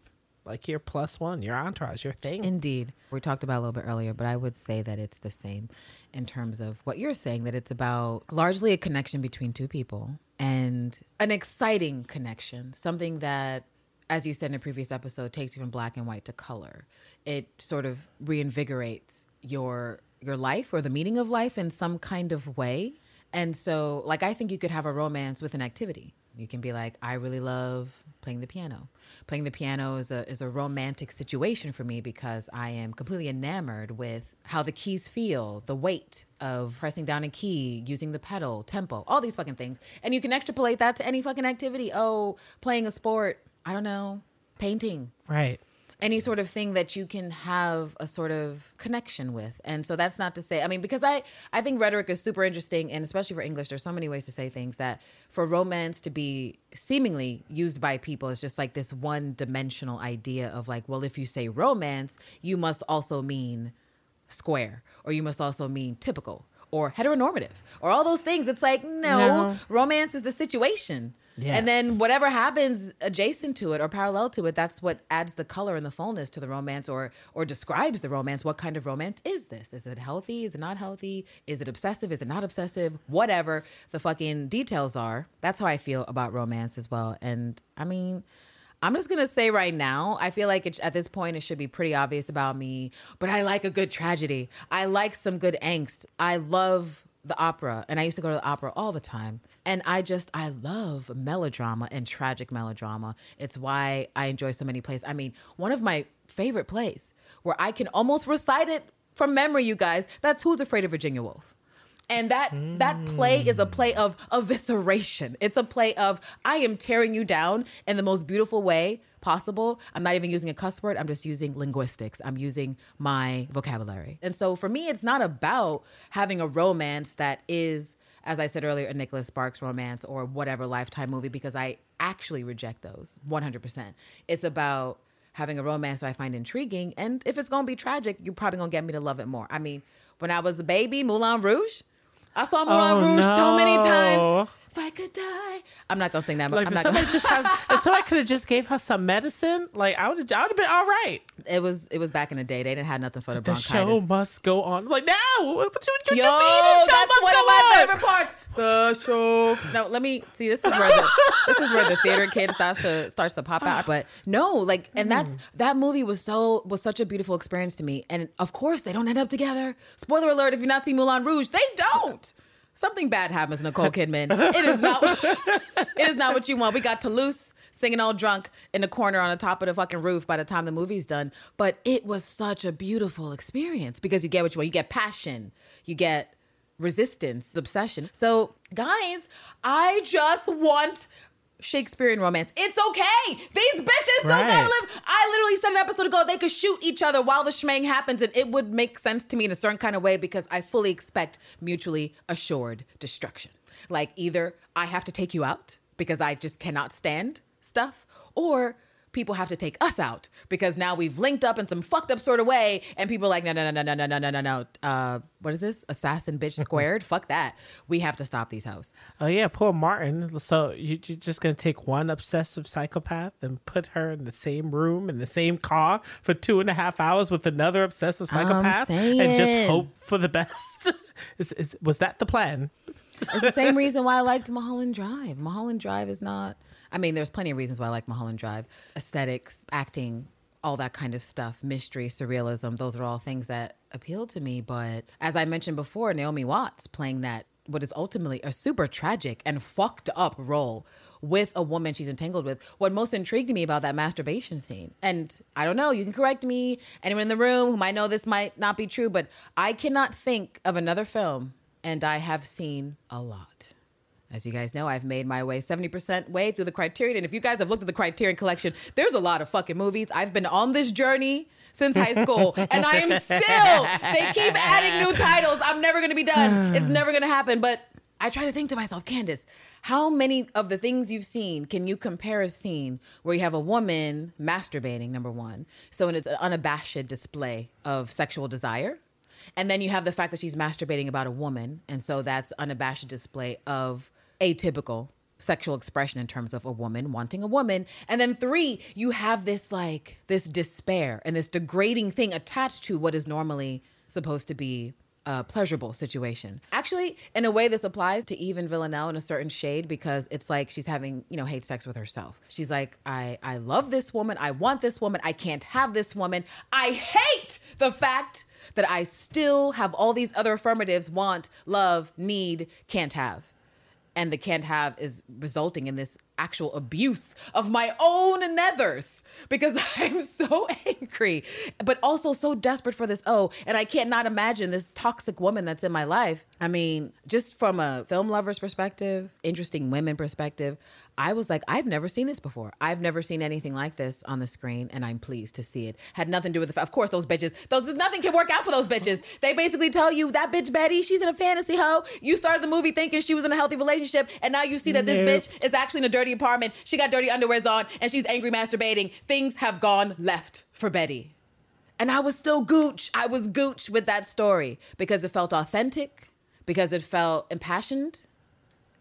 like your plus one, your entourage, your thing. Indeed. We talked about a little bit earlier, but I would say that it's the same in terms of what you're saying, that it's about largely a connection between two people and an exciting connection, something that, as you said in a previous episode, takes you from black and white to color. It sort of reinvigorates your your life or the meaning of life in some kind of way. And so, like, I think you could have a romance with an activity. You can be like, I really love playing the piano. Playing the piano is a is a romantic situation for me because I am completely enamored with how the keys feel, the weight of pressing down a key, using the pedal, tempo, all these fucking things. And you can extrapolate that to any fucking activity. Oh, playing a sport, I don't know, painting, Right. Any sort of thing that you can have a sort of connection with. And so that's not to say i mean because i i think rhetoric is super interesting and especially for english there's so many ways to say things that for romance to be seemingly used by people is just like this one dimensional idea of like well if you say romance you must also mean square or you must also mean typical or heteronormative or all those things. It's like no, No. romance is the situation and then whatever happens adjacent to it or parallel to it that's what adds the color and the fullness to the romance or or describes the romance. What kind of romance is this? Is it healthy? Is it not healthy? Is it obsessive? Is it not obsessive? Whatever the fucking details are that's how i feel about romance as well. And i mean I'm just gonna say right now, I feel like it, at this point it should be pretty obvious about me. But I like a good tragedy. I like some good angst. I love the opera, and I used to go to the opera all the time. And I just I love melodrama and tragic melodrama. It's why I enjoy so many plays. I mean, one of my favorite plays where I can almost recite it from memory, you guys. That's Who's Afraid of Virginia Woolf. And that that play is a play of evisceration. It's a play of I am tearing you down in the most beautiful way possible. I'm not even using a cuss word. I'm just using linguistics. I'm using my vocabulary. And so for me, it's not about having a romance that is, as I said earlier, a Nicholas Sparks romance or whatever lifetime movie, because I actually reject those 100%. It's about having a romance that I find intriguing. And if it's gonna be tragic, you're probably gonna get me to love it more. I mean, when I was a baby, Moulin Rouge, I saw Moulin Oh, Rouge so many times. If I could die, I'm not gonna sing that. Like I'm not somebody gonna, just has, if somebody could have just gave her some medicine, like I would have, I would have been all right. it was it was back in the day. They didn't have nothing for the The bronchitis. The show must go on. Like no, what, what, what Yo, you mean? The show that's must one go of my on. favorite parts. The show. No, let me see. This is where the this is where the theater kid starts to starts to pop out. But no, like, and that's mm. that movie was so was such a beautiful experience to me. And of course, they don't end up together. Spoiler alert: if you've not seen Moulin Rouge, they don't. Something bad happens, Nicole Kidman. It is not. it is not what you want. We got Toulouse singing all drunk in the corner on the top of the fucking roof by the time the movie's done. But it was such a beautiful experience because you get what you want. You get passion. You get resistance, obsession. So, guys, I just want Shakespearean romance. It's okay. These bitches don't gotta live. I literally said an episode ago they could shoot each other while the schmang happens, and it would make sense to me in a certain kind of way because I fully expect mutually assured destruction. Like either I have to take you out because I just cannot stand stuff, or people have to take us out because now we've linked up in some fucked up sort of way, and people are like, no, no, no, no, no, no, no, no, no, no. Uh, what is this? Assassin bitch squared? Fuck that. We have to stop these hoes. Oh yeah, poor Martin. So you, you're just gonna take one obsessive psychopath and put her in the same room in the same car for two and a half hours with another obsessive psychopath and just hope for the best. is, is, was that the plan? It's the same reason why I liked Mulholland Drive. Mulholland Drive is not. I mean, there's plenty of reasons why I like Mulholland Drive. Aesthetics, acting, all that kind of stuff, mystery, surrealism. Those are all things that appeal to me. But as I mentioned before, Naomi Watts playing that what is ultimately a super tragic and fucked up role with a woman she's entangled with. What most intrigued me about that masturbation scene, and I don't know, you can correct me, anyone in the room who might know this might not be true, but I cannot think of another film, and I have seen a lot. As you guys know, I've made my way 70% way through the Criterion. And if you guys have looked at the Criterion collection, there's a lot of fucking movies. I've been on this journey since high school, and I am still, they keep adding new titles. I'm never gonna be done. It's never gonna happen. But I try to think to myself, Candace, how many of the things you've seen can you compare a scene where you have a woman masturbating, number one? So it's an unabashed display of sexual desire. And then you have the fact that she's masturbating about a woman. And so that's unabashed display of atypical sexual expression in terms of a woman wanting a woman. And then three, you have this like this despair and this degrading thing attached to what is normally supposed to be a pleasurable situation. Actually, in a way, this applies to even Villanelle in a certain shade because it's like she's having, you know, hate sex with herself. She's like, I, I love this woman. I want this woman. I can't have this woman. I hate the fact that I still have all these other affirmatives want, love, need, can't have and the can't have is resulting in this actual abuse of my own nethers because I'm so angry, but also so desperate for this Oh, And I can't not imagine this toxic woman that's in my life. I mean, just from a film lover's perspective, interesting women perspective, I was like, I've never seen this before. I've never seen anything like this on the screen, and I'm pleased to see it. Had nothing to do with the. Of course, those bitches. Those nothing can work out for those bitches. They basically tell you that bitch Betty, she's in a fantasy hoe. You started the movie thinking she was in a healthy relationship, and now you see that this Nope. bitch is actually in a dirty apartment. She got dirty underwears on, and she's angry masturbating. Things have gone left for Betty. And I was still gooch. I was gooch with that story because it felt authentic, because it felt impassioned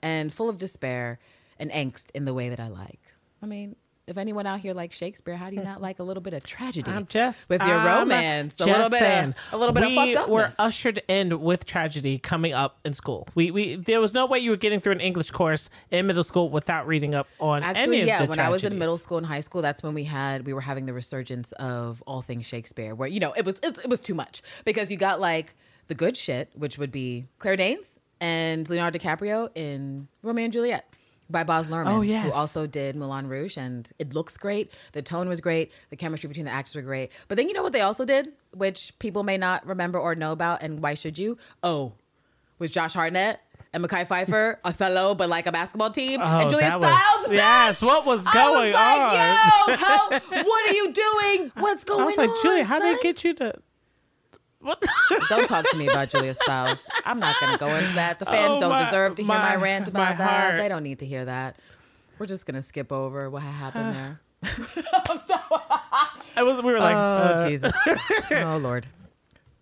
and full of despair and angst in the way that I like. I mean, if anyone out here likes Shakespeare, how do you not like a little bit of tragedy? I'm just with your I'm romance, a little bit, saying. of, a little bit we of fucked were upness. ushered in with tragedy coming up in school. We we there was no way you were getting through an English course in middle school without reading up on Actually, any of the things. yeah. When I was in middle school and high school, that's when we had we were having the resurgence of all things Shakespeare, where you know it was it, it was too much because you got like the good shit, which would be Claire Danes and Leonardo DiCaprio in Romeo and Juliet by Baz Luhrmann, Oh, yes. who also did Moulin Rouge, and it looks great. The tone was great. The chemistry between the actors were great. But then you know what they also did, which people may not remember or know about, and why should you? Oh, with Josh Hartnett. And Mekhi Phifer, Othello, but like a basketball team, Oh, and Julia was- Stiles. yes, what was I going was like, on? Yo, how, what are you doing? What's going I was on? like, Julia, how did son?" they get you to? Don't talk to me about Julia Stiles. I'm not going to go into that. The fans Oh, don't my- deserve to hear my, my- rant my about that. heart. They don't need to hear that. We're just going to skip over what happened there. I was. We were like, oh, uh, Jesus. oh, Lord.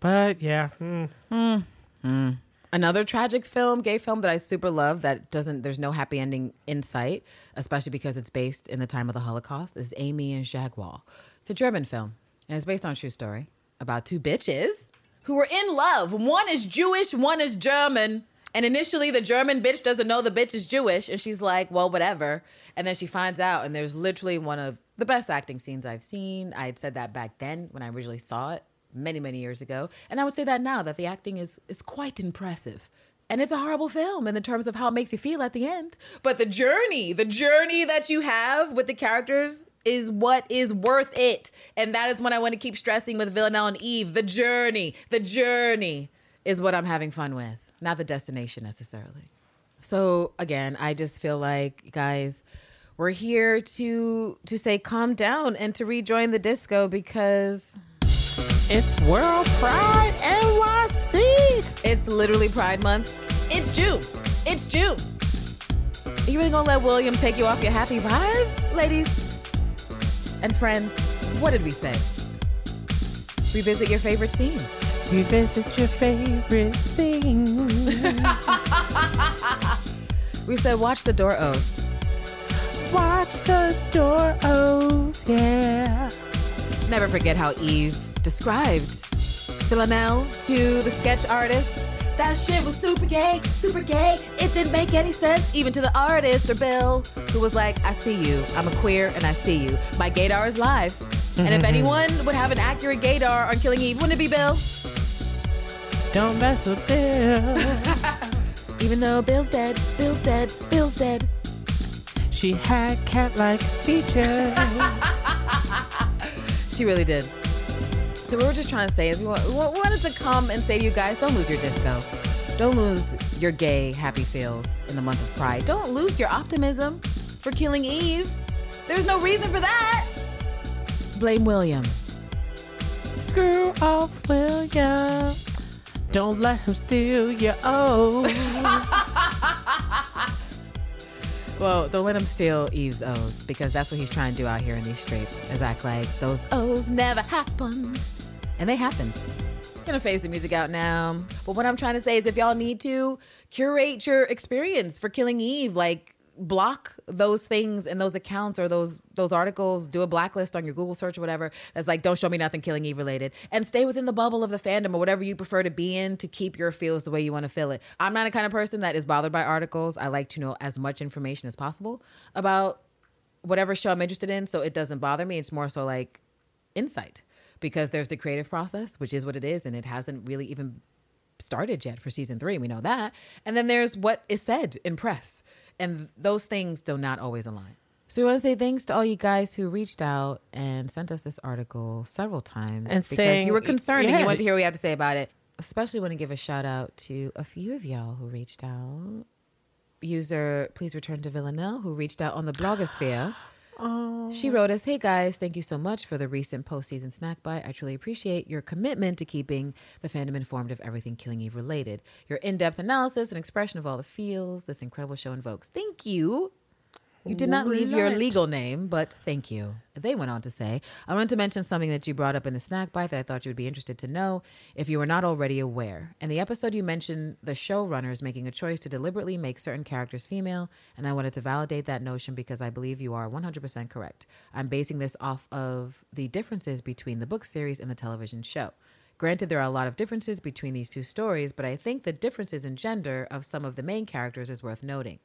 But yeah, mm. Another tragic film, gay film that I super love that doesn't there's no happy ending in sight, especially because it's based in the time of the Holocaust, is Aimée and Jaguar. It's a German film and it's based on a true story about two bitches who were in love. One is Jewish, one is German. And initially, the German bitch doesn't know the bitch is Jewish, and she's like, well, whatever. And then she finds out, and there's literally one of the best acting scenes I've seen. I had said that back then when I originally saw it many, many years ago. And I would say that now, that the acting is, is quite impressive. And it's a horrible film in the terms of how it makes you feel at the end. But the journey, the journey that you have with the characters is what is worth it. And that is what I want to keep stressing with Villanelle and Eve. The journey, the journey is what I'm having fun with, not the destination necessarily. So again, I just feel like guys, we're here to to say calm down and to rejoin the disco because It's World Pride NYC. It's literally Pride Month. It's June. It's June. Are you really gonna let William take you off your happy vibes, ladies and friends? What did we say? Revisit your favorite scenes. Revisit your favorite scenes. We said watch the door O's. Watch the door O's, yeah. Never forget how Eve described Villanelle to the sketch artist. That shit was super gay, super gay. It didn't make any sense, even to the artist or Bill, who was like, I see you. I'm a queer and I see you. My gaydar is live. And if mm-hmm. anyone would have an accurate gaydar on Killing Eve, wouldn't it be Bill? Don't mess with Bill. Even though Bill's dead, Bill's dead, Bill's dead. she had cat-like features. She really did. So what we're just trying to say is we wanted to come and say to you guys, don't lose your disco. Don't lose your gay happy feels in the month of Pride. Don't lose your optimism for killing Eve. There's no reason for that. Blame William. Screw off, William. Don't let him steal your O's. Well, don't let him steal Eve's O's because that's what he's trying to do out here in these streets. Is act like those O's never happened. And they happened. gonna phase the music out now. But what I'm trying to say is if y'all need to, curate your experience for killing Eve. Like block those things and those accounts or those those articles, do a blacklist on your Google search or whatever that's like don't show me nothing killing Eve related. And stay within the bubble of the fandom or whatever you prefer to be in to keep your feels the way you want to feel it. I'm not a kind of person that is bothered by articles. I like to know as much information as possible about whatever show I'm interested in, so it doesn't bother me. It's more so like insight because there's the creative process, which is what it is, and it hasn't really even started yet for season three. We know that. And then there's what is said in press, and those things do not always align. So we want to say thanks to all you guys who reached out and sent us this article several times And because saying- you were concerned and you wanted to hear what we have to say about it. Especially want to give a shout out to a few of y'all who reached out. User, please return to Villanelle, who reached out on the blogosphere. She oh. wrote us, Hey guys, thank you so much for the recent postseason snack bite. I truly appreciate your commitment to keeping the fandom informed of everything Killing Eve related. Your in depth analysis and expression of all the feels this incredible show invokes. Thank you. You did not leave your legal name, but thank you. They went on to say, I wanted to mention something that you brought up in the snack bite that I thought you would be interested to know if you were not already aware. In the episode, you mentioned the showrunners making a choice to deliberately make certain characters female, and I wanted to validate that notion because I believe you are 100% correct. I'm basing this off of the differences between the book series and the television show. Granted, there are a lot of differences between these two stories, but I think the differences in gender of some of the main characters is worth noting.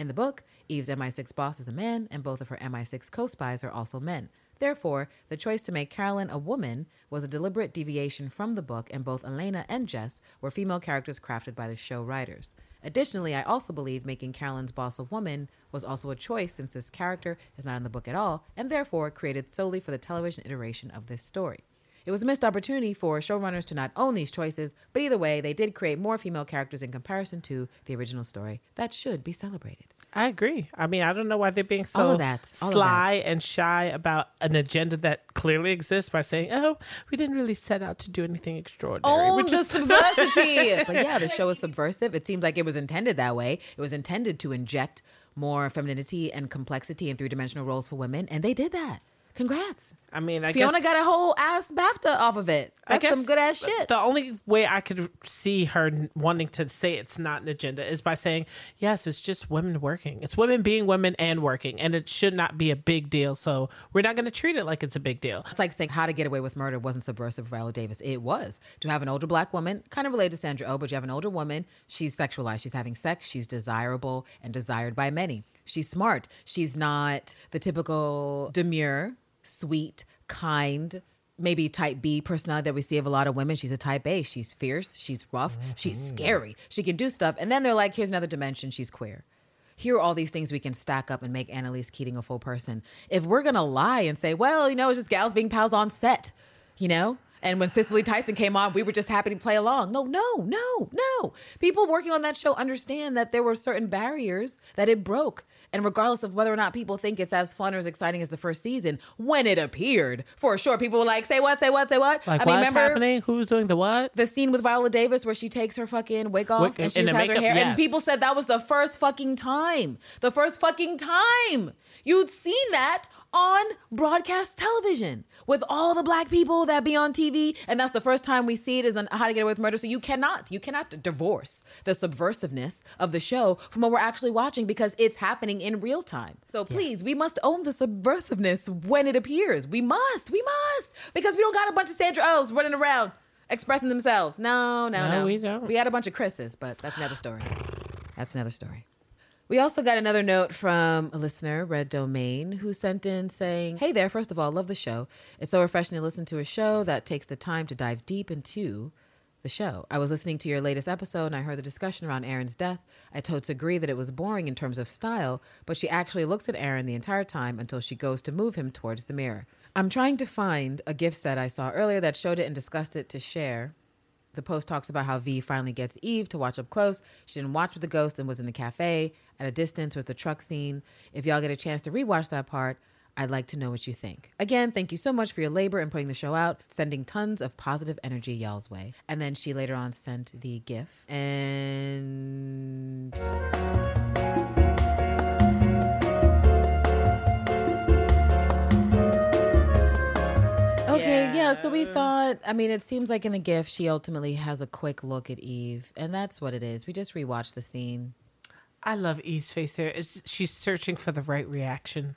In the book, Eve's MI6 boss is a man, and both of her MI6 co spies are also men. Therefore, the choice to make Carolyn a woman was a deliberate deviation from the book, and both Elena and Jess were female characters crafted by the show writers. Additionally, I also believe making Carolyn's boss a woman was also a choice since this character is not in the book at all, and therefore created solely for the television iteration of this story. It was a missed opportunity for showrunners to not own these choices, but either way, they did create more female characters in comparison to the original story. That should be celebrated. I agree. I mean, I don't know why they're being so that. Sly and shy about an agenda that clearly exists by saying, "Oh, we didn't really set out to do anything extraordinary." Own which the is- subversity. but yeah, the show is subversive. It seems like it was intended that way. It was intended to inject more femininity and complexity and three dimensional roles for women, and they did that. Congrats. I mean, I Fiona guess got a whole ass BAFTA off of it. I That's some good ass shit. The only way I could see her wanting to say it's not an agenda is by saying, yes, it's just women working. It's women being women and working, and it should not be a big deal. So we're not going to treat it like it's a big deal. It's like saying How to Get Away with Murder wasn't subversive for Viola Davis. It was. To have an older black woman, kind of related to Sandra Oh, but you have an older woman, she's sexualized. She's having sex. She's desirable and desired by many. She's smart. She's not the typical demure, sweet, kind, maybe type B personality that we see of a lot of women. She's a type A. She's fierce. She's rough. She's mm-hmm. scary. She can do stuff. And then they're like, here's another dimension. She's queer here are all these things we can stack up and make Annalise Keating a full person. If we're gonna lie and say, well, you know, it's just gals being pals on set, you know? And when Cicely Tyson came on, we were just happy to play along. No, no, no, no. People working on that show understand that there were certain barriers that it broke. And regardless of whether or not people think it's as fun or as exciting as the first season, when it appeared, for sure, people were like, say what, say what, say what. Like, I mean, what's remember happening? Who's doing the what? the scene with Viola Davis where she takes her fucking wig off and she and just the has her hair. yes. And people said that was the first fucking time. The first fucking time. You'd seen that on broadcast television with all the black people that be on TV. And that's the first time we see it is on How to Get Away with Murder. So you cannot, you cannot divorce the subversiveness of the show from what we're actually watching because it's happening in real time. So please, we must own the subversiveness when it appears. We must, we must. Because we don't got a bunch of Sandra Oh's running around expressing themselves. No, no, No, no. we don't. We had a bunch of Chris's, but that's another story. That's another story. We also got another note from a listener, Red Domain, who sent in saying, Hey there, first of all, love the show. It's so refreshing to listen to a show that takes the time to dive deep into the show. I was listening to your latest episode and I heard the discussion around Aaron's death. I totes agree that it was boring in terms of style, but she actually looks at Aaron the entire time until she goes to move him towards the mirror. I'm trying to find a GIF set I saw earlier that showed it and discussed it to share. The post talks about how V finally gets Eve to watch up close. She didn't watch with the ghost and was in the cafe at a distance with the truck scene. If y'all get a chance to rewatch that part, I'd like to know what you think. Again, thank you so much for your labor in putting the show out, sending tons of positive energy y'all's way. And then she later on sent the GIF. And So we thought, I mean, it seems like in the GIF, she ultimately has a quick look at Eve, and that's what it is. We just rewatched the scene. I love Eve's face there. It's, she's searching for the right reaction.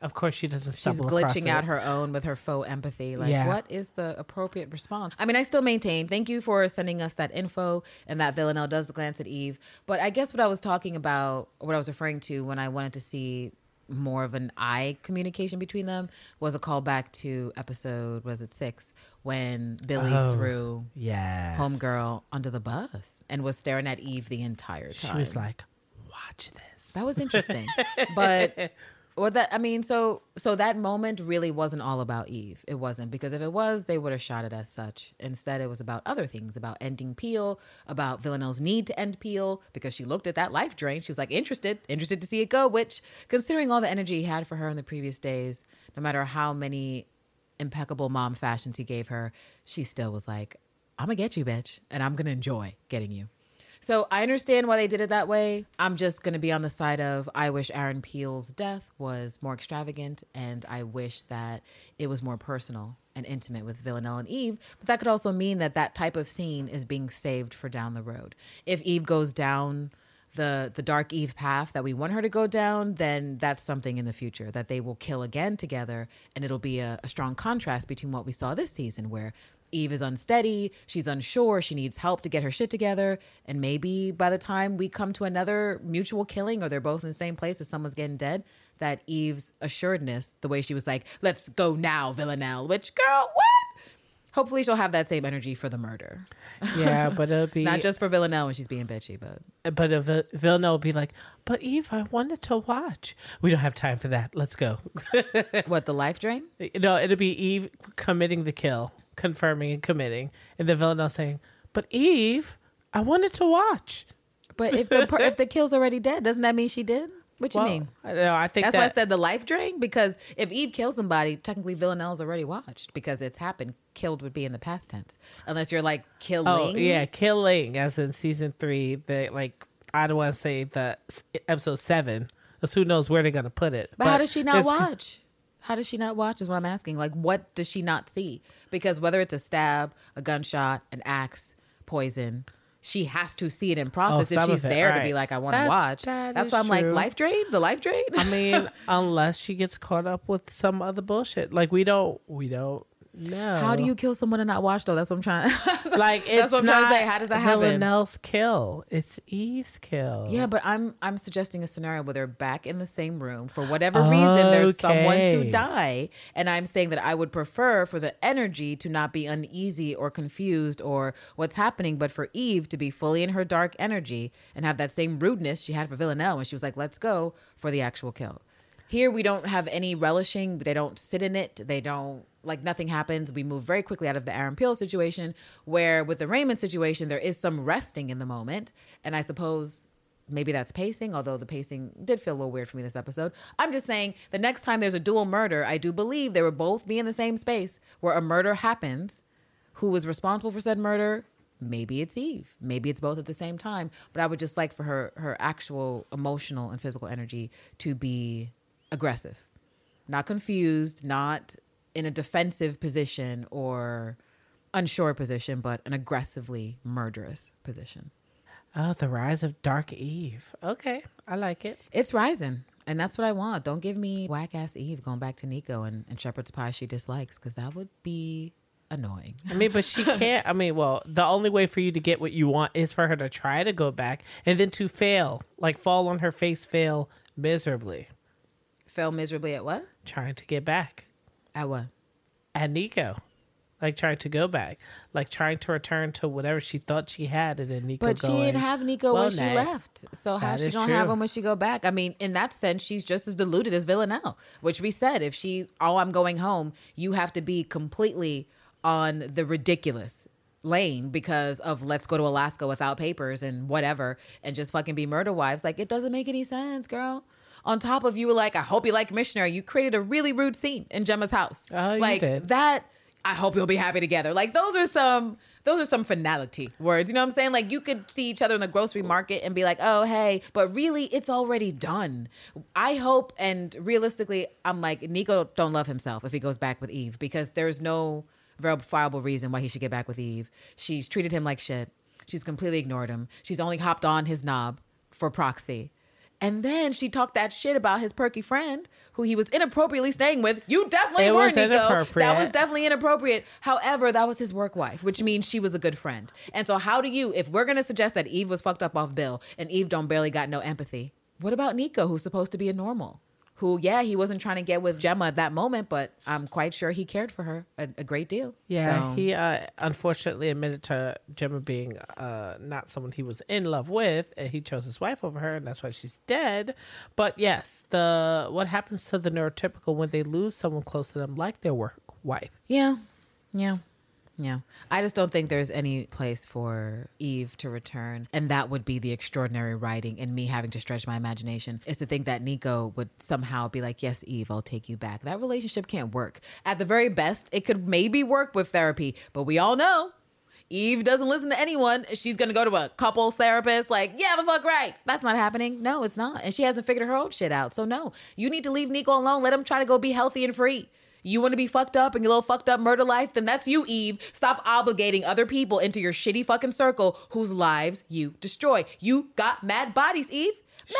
Of course, she doesn't stumble She's across glitching it. out her own with her faux empathy. Like, Yeah. what is the appropriate response? I mean, I still maintain. Thank you for sending us that info and that Villanelle does glance at Eve. But I guess what I was talking about, what I was referring to when I wanted to see more of an eye communication between them was a callback to episode was it six when Billy Oh. threw Yes. homegirl under the bus and was staring at Eve the entire time. She was like, watch this. That was interesting. but well that I mean, so so that moment really wasn't all about Eve. It wasn't because if it was, they would have shot it as such. Instead, it was about other things, about ending Peel, about Villanelle's need to end Peel, because she looked at that life drain. She was like interested, interested to see it go, which considering all the energy he had for her in the previous days, no matter how many impeccable mom fashions he gave her, she still was like, I'm gonna get you, bitch, and I'm gonna enjoy getting you. So I understand why they did it that way. I'm just going to be on the side of I wish Aaron Peel's death was more extravagant and I wish that it was more personal and intimate with Villanelle and Eve. But that could also mean that that type of scene is being saved for down the road. If Eve goes down the the dark Eve path that we want her to go down, then that's something in the future that they will kill again together, and it'll be a, a strong contrast between what we saw this season, where Eve is unsteady, she's unsure, she needs help to get her shit together, and maybe by the time we come to another mutual killing, or they're both in the same place as someone's getting dead, that Eve's assuredness, the way she was like, "Let's go now, Villanelle," which girl, what? Hopefully, she'll have that same energy for the murder, Yeah, but it'll be not just for Villanelle when she's being bitchy, but But uh, Villanelle will be like, but Eve, I wanted to watch. We don't have time for that. Let's go. what the life drain? no, it'll be Eve committing the kill, confirming and committing, and then Villanelle saying, "But Eve, I wanted to watch." But if the if the kill's already dead, doesn't that mean she did? What you Well, mean? No, I think That's why I said the life drain because if Eve kills somebody, technically Villanelle's already watched because it's happened. Killed would be in the past tense, unless you're like oh, killing. Oh yeah, killing as in season three. They like I don't want to say the episode seven. Because who knows where they're gonna put it. But, how does she not watch? How does she not watch? Is what I'm asking. Like, what does she not see? Because whether it's a stab, a gunshot, an axe, poison, she has to see it in oh, process if she's of it, there to be like, I want to watch. that That's why I'm like, life drain, the life drain. I mean, unless she gets caught up with some other bullshit. Like we don't we don't know. How do you kill someone and not watch though? That's what I'm trying. like it's That's what I'm trying to say. How does that happen? Villanelle's kill. It's Eve's kill. Yeah, but I'm I'm suggesting a scenario where they're back in the same room for whatever reason. There's someone to die, and I'm saying that I would prefer for the energy to not be uneasy or confused or what's happening, but for Eve to be fully in her dark energy and have that same rudeness she had for Villanelle when she was like, "Let's go for the actual kill." Here we don't have any relishing. They don't sit in it. They don't like nothing happens. We move very quickly out of the Aaron Peel situation. Where with the Raymond situation, there is some resting in the moment, and I suppose maybe that's pacing. Although the pacing did feel a little weird for me this episode. I'm just saying the next time there's a dual murder, I do believe they would both be in the same space where a murder happens. Who was responsible for said murder? Maybe it's Eve. Maybe it's both at the same time. But I would just like for her her actual emotional and physical energy to be aggressive, not confused, not in a defensive position or unsure position, but an aggressively murderous position. Oh, the rise of Dark Eve. Okay, I like it. It's rising. And that's what I want. Don't give me whack ass Eve going back to Nico and, and shepherd's pie she dislikes because that would be annoying. I mean, but she can't. I mean, well, the only way for you to get what you want is for her to try to go back and then to fail, like fall on her face, fail miserably, Fell miserably at what? trying to get back At what? at Nico, like trying to go back, like trying to return to whatever she thought she had, and then Nico. But she didn't have Nico "Well, when she left. So how she gonna have true. him when she go back? I mean, in that sense, she's just as deluded as Villanelle, which we said if she, oh, I'm going home, you have to be completely on the ridiculous lane because of let's go to Alaska without papers and whatever and just fucking be murder wives. Like it doesn't make any sense, girl. On top of you were like, I hope you like missionary. You created a really rude scene in Gemma's house. Oh, you like did. that I hope you'll be happy together. Like those are some those are some finality words. You know what I'm saying? Like you could see each other in the grocery market and be like, "Oh, hey," but really it's already done. I hope and realistically, I'm like Nico don't love himself if he goes back with Eve because there's no verifiable reason why he should get back with Eve. She's treated him like shit. She's completely ignored him. She's only hopped on his knob for proxy. And then she talked that shit about his perky friend who he was inappropriately staying with. You definitely It were, was Nico. That was definitely inappropriate. However, that was his work wife, which means she was a good friend. And so, how do you, if we're gonna suggest that Eve was fucked up off Bill and Eve don't barely got no empathy, what about Nico, who's supposed to be a normal? Who, yeah, he wasn't trying to get with Gemma at that moment, but I'm quite sure he cared for her a, a great deal. Yeah, So- he uh, unfortunately admitted to Gemma being uh, not someone he was in love with, and he chose his wife over her, and that's why she's dead. But yes, the what happens to the neurotypical when they lose someone close to them, like their work wife? Yeah. Yeah. Yeah. I just don't think there's any place for Eve to return. And that would be the extraordinary writing and me having to stretch my imagination is to think that Nico would somehow be like, Yes, Eve, I'll take you back. That relationship can't work. At the very best, it could maybe work with therapy, but we all know. Eve doesn't listen to anyone. She's gonna go to a couples therapist, like, yeah, the fuck right. That's not happening. No, it's not. And she hasn't figured her own shit out. So no, you need to leave Nico alone. Let him try to go be healthy and free. You want to be fucked up in your little fucked up murder life? Then that's you, Eve. Stop obligating other people into your shitty fucking circle whose lives you destroy. You got mad bodies, Eve.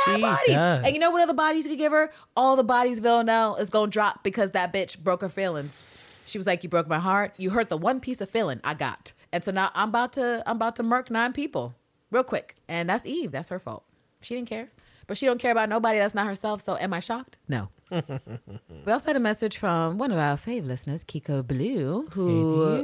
Mad She bodies. does. And you know what other bodies you could give her? All the bodies Villanelle is gonna drop because that bitch broke her feelings. She was like, "You broke my heart. You hurt the one piece of feeling I got." And so now I'm about to I'm about to murk nine people real quick, and that's Eve. That's her fault. She didn't care, but she don't care about nobody that's not herself. So am I shocked? No. we also had a message from one of our fave listeners, Kiko Blue, who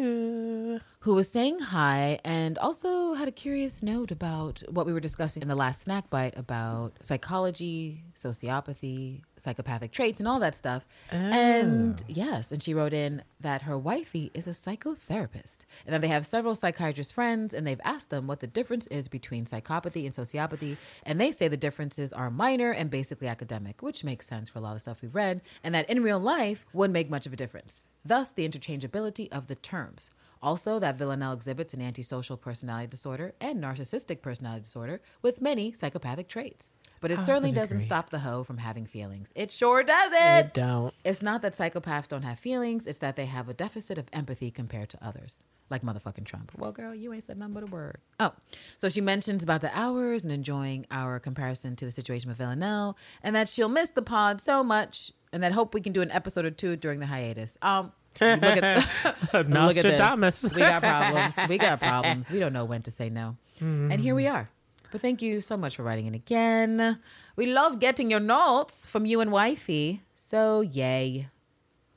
who was saying hi and also had a curious note about what we were discussing in the last snack bite about psychology, sociopathy, psychopathic traits, and all that stuff. And oh. yes, and she wrote in that her wifey is a psychotherapist and that they have several psychiatrist friends and they've asked them what the difference is between psychopathy and sociopathy. And they say the differences are minor and basically academic, which makes sense for a lot of stuff we've read, and that in real life wouldn't make much of a difference. Thus, the interchangeability of the terms. Also, that Villanelle exhibits an antisocial personality disorder and narcissistic personality disorder with many psychopathic traits. But it I certainly doesn't agree. stop the hoe from having feelings. It sure doesn't. I don't. It's not that psychopaths don't have feelings, it's that they have a deficit of empathy compared to others. Like motherfucking Trump. Well, girl, you ain't said nothing but a word. Oh, so she mentions about the hours and enjoying our comparison to the situation with Villanelle, and that she'll miss the pod so much, and that hope we can do an episode or two during the hiatus. Um, look at, look at this. We got problems. We got problems. We don't know when to say no. And here we are. But thank you so much for writing in again. We love getting your notes from you and wifey. So yay.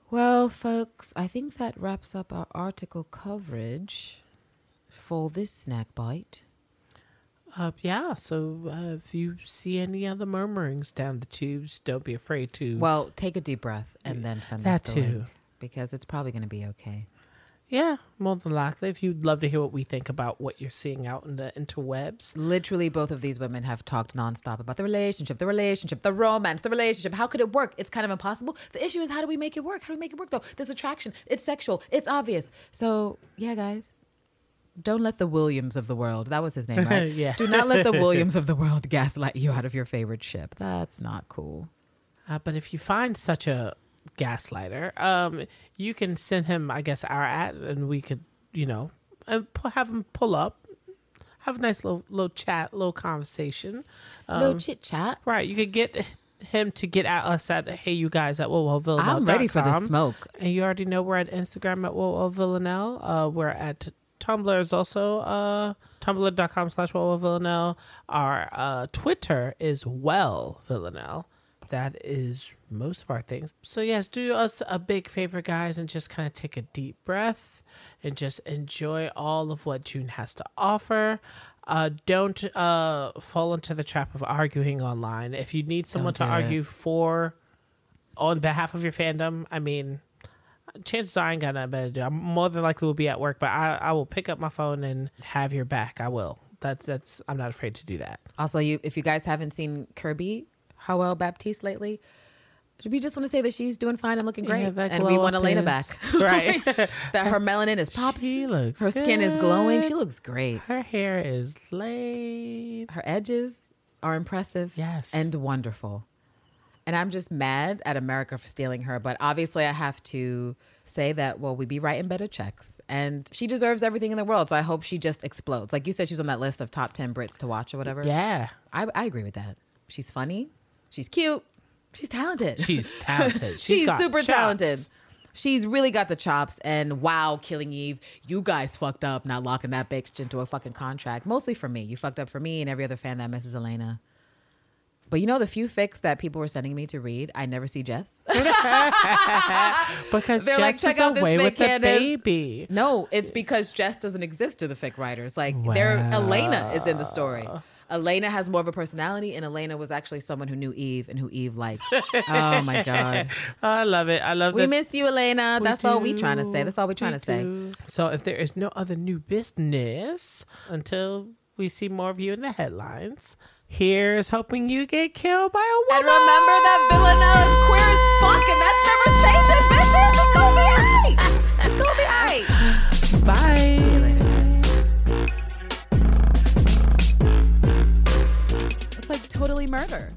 Well, folks, I think that wraps up our article coverage for this snack bite. Uh, yeah. So uh, if you see any other murmurings down the tubes, don't be afraid to. Well, take a deep breath and then send That us the link too. Because it's probably going to be okay. yeah, more than likely. If you'd love to hear what we think about what you're seeing out in the interwebs, Literally, both of these women have talked nonstop about the relationship, the relationship, the romance, the relationship. How could it work? It's kind of impossible. The issue is, how do we make it work? How do we make it work, though? There's attraction. It's sexual. It's obvious. So, yeah, guys, don't let the Williams of the world, that was his name, right? Yeah. Do not let the Williams of the world gaslight you out of your favorite ship. That's not cool. Uh, but if you find such a gaslighter, um, you can send him, I guess, our at, and we could, you know, and have him pull up, have a nice little little chat, little conversation. Little Um, chit chat. right, you could get him to get at us at hey you guys at whoa I'm ready for the smoke. And you already know we're at Instagram at whoa villanelle. Uh, we're at Tumblr is also uh, tumblr.com slash whoa villanelle. Our uh, Twitter is well villanelle. That is most of our things. So yes, do us a big favor, guys, and just kind of take a deep breath and just enjoy all of what June has to offer. Uh, don't uh, fall into the trap of arguing online. If you need someone to Don't it. argue for on behalf of your fandom, I mean, chances are I ain't got nothing better to do. I'm more than likely will be at work, but I, I will pick up my phone and have your back. I will. That's that's. I'm not afraid to do that. Also, you if you guys haven't seen Kirby Howell Baptiste lately, we just want to say that she's doing fine and looking great, Yeah, and we want Elena back. right. that her melanin is popping, She looks. her skin is glowing. She looks great. Her hair is laid. Her edges are impressive, Yes. and wonderful. And I'm just mad at America for stealing her, but obviously I have to say that well, we'd be writing better checks, and she deserves everything in the world. So I hope she just explodes. Like you said, she was on that list of top ten Brits to watch or whatever. Yeah, I, I agree with that. She's funny. She's cute. She's talented. she's talented. She's, super chops. talented. She's really got the chops. And wow, Killing Eve, you guys fucked up not locking that bitch into a fucking contract. Mostly for me. You fucked up for me and every other fan that misses Elena. But you know the few fics that people were sending me to read, I never see Jess. Because They're Jess like, is check out this away with the baby. no, it's because Jess doesn't exist to the fic writers. Like there Elena is in the story. Elena has more of a personality, and Elena was actually someone who knew Eve and who Eve liked. oh my god, I love it. I love. We miss you, Elena. We That's do. all we're trying to say. That's all we're trying we to do. say. So if there is no other new business until we see more of you in the headlines. Here's hoping you get killed by a woman. And remember that Villanelle is queer as fuck, and that's never changing, bitches. It's gonna be alright. It's gonna be alright. Bye. Totally Murder.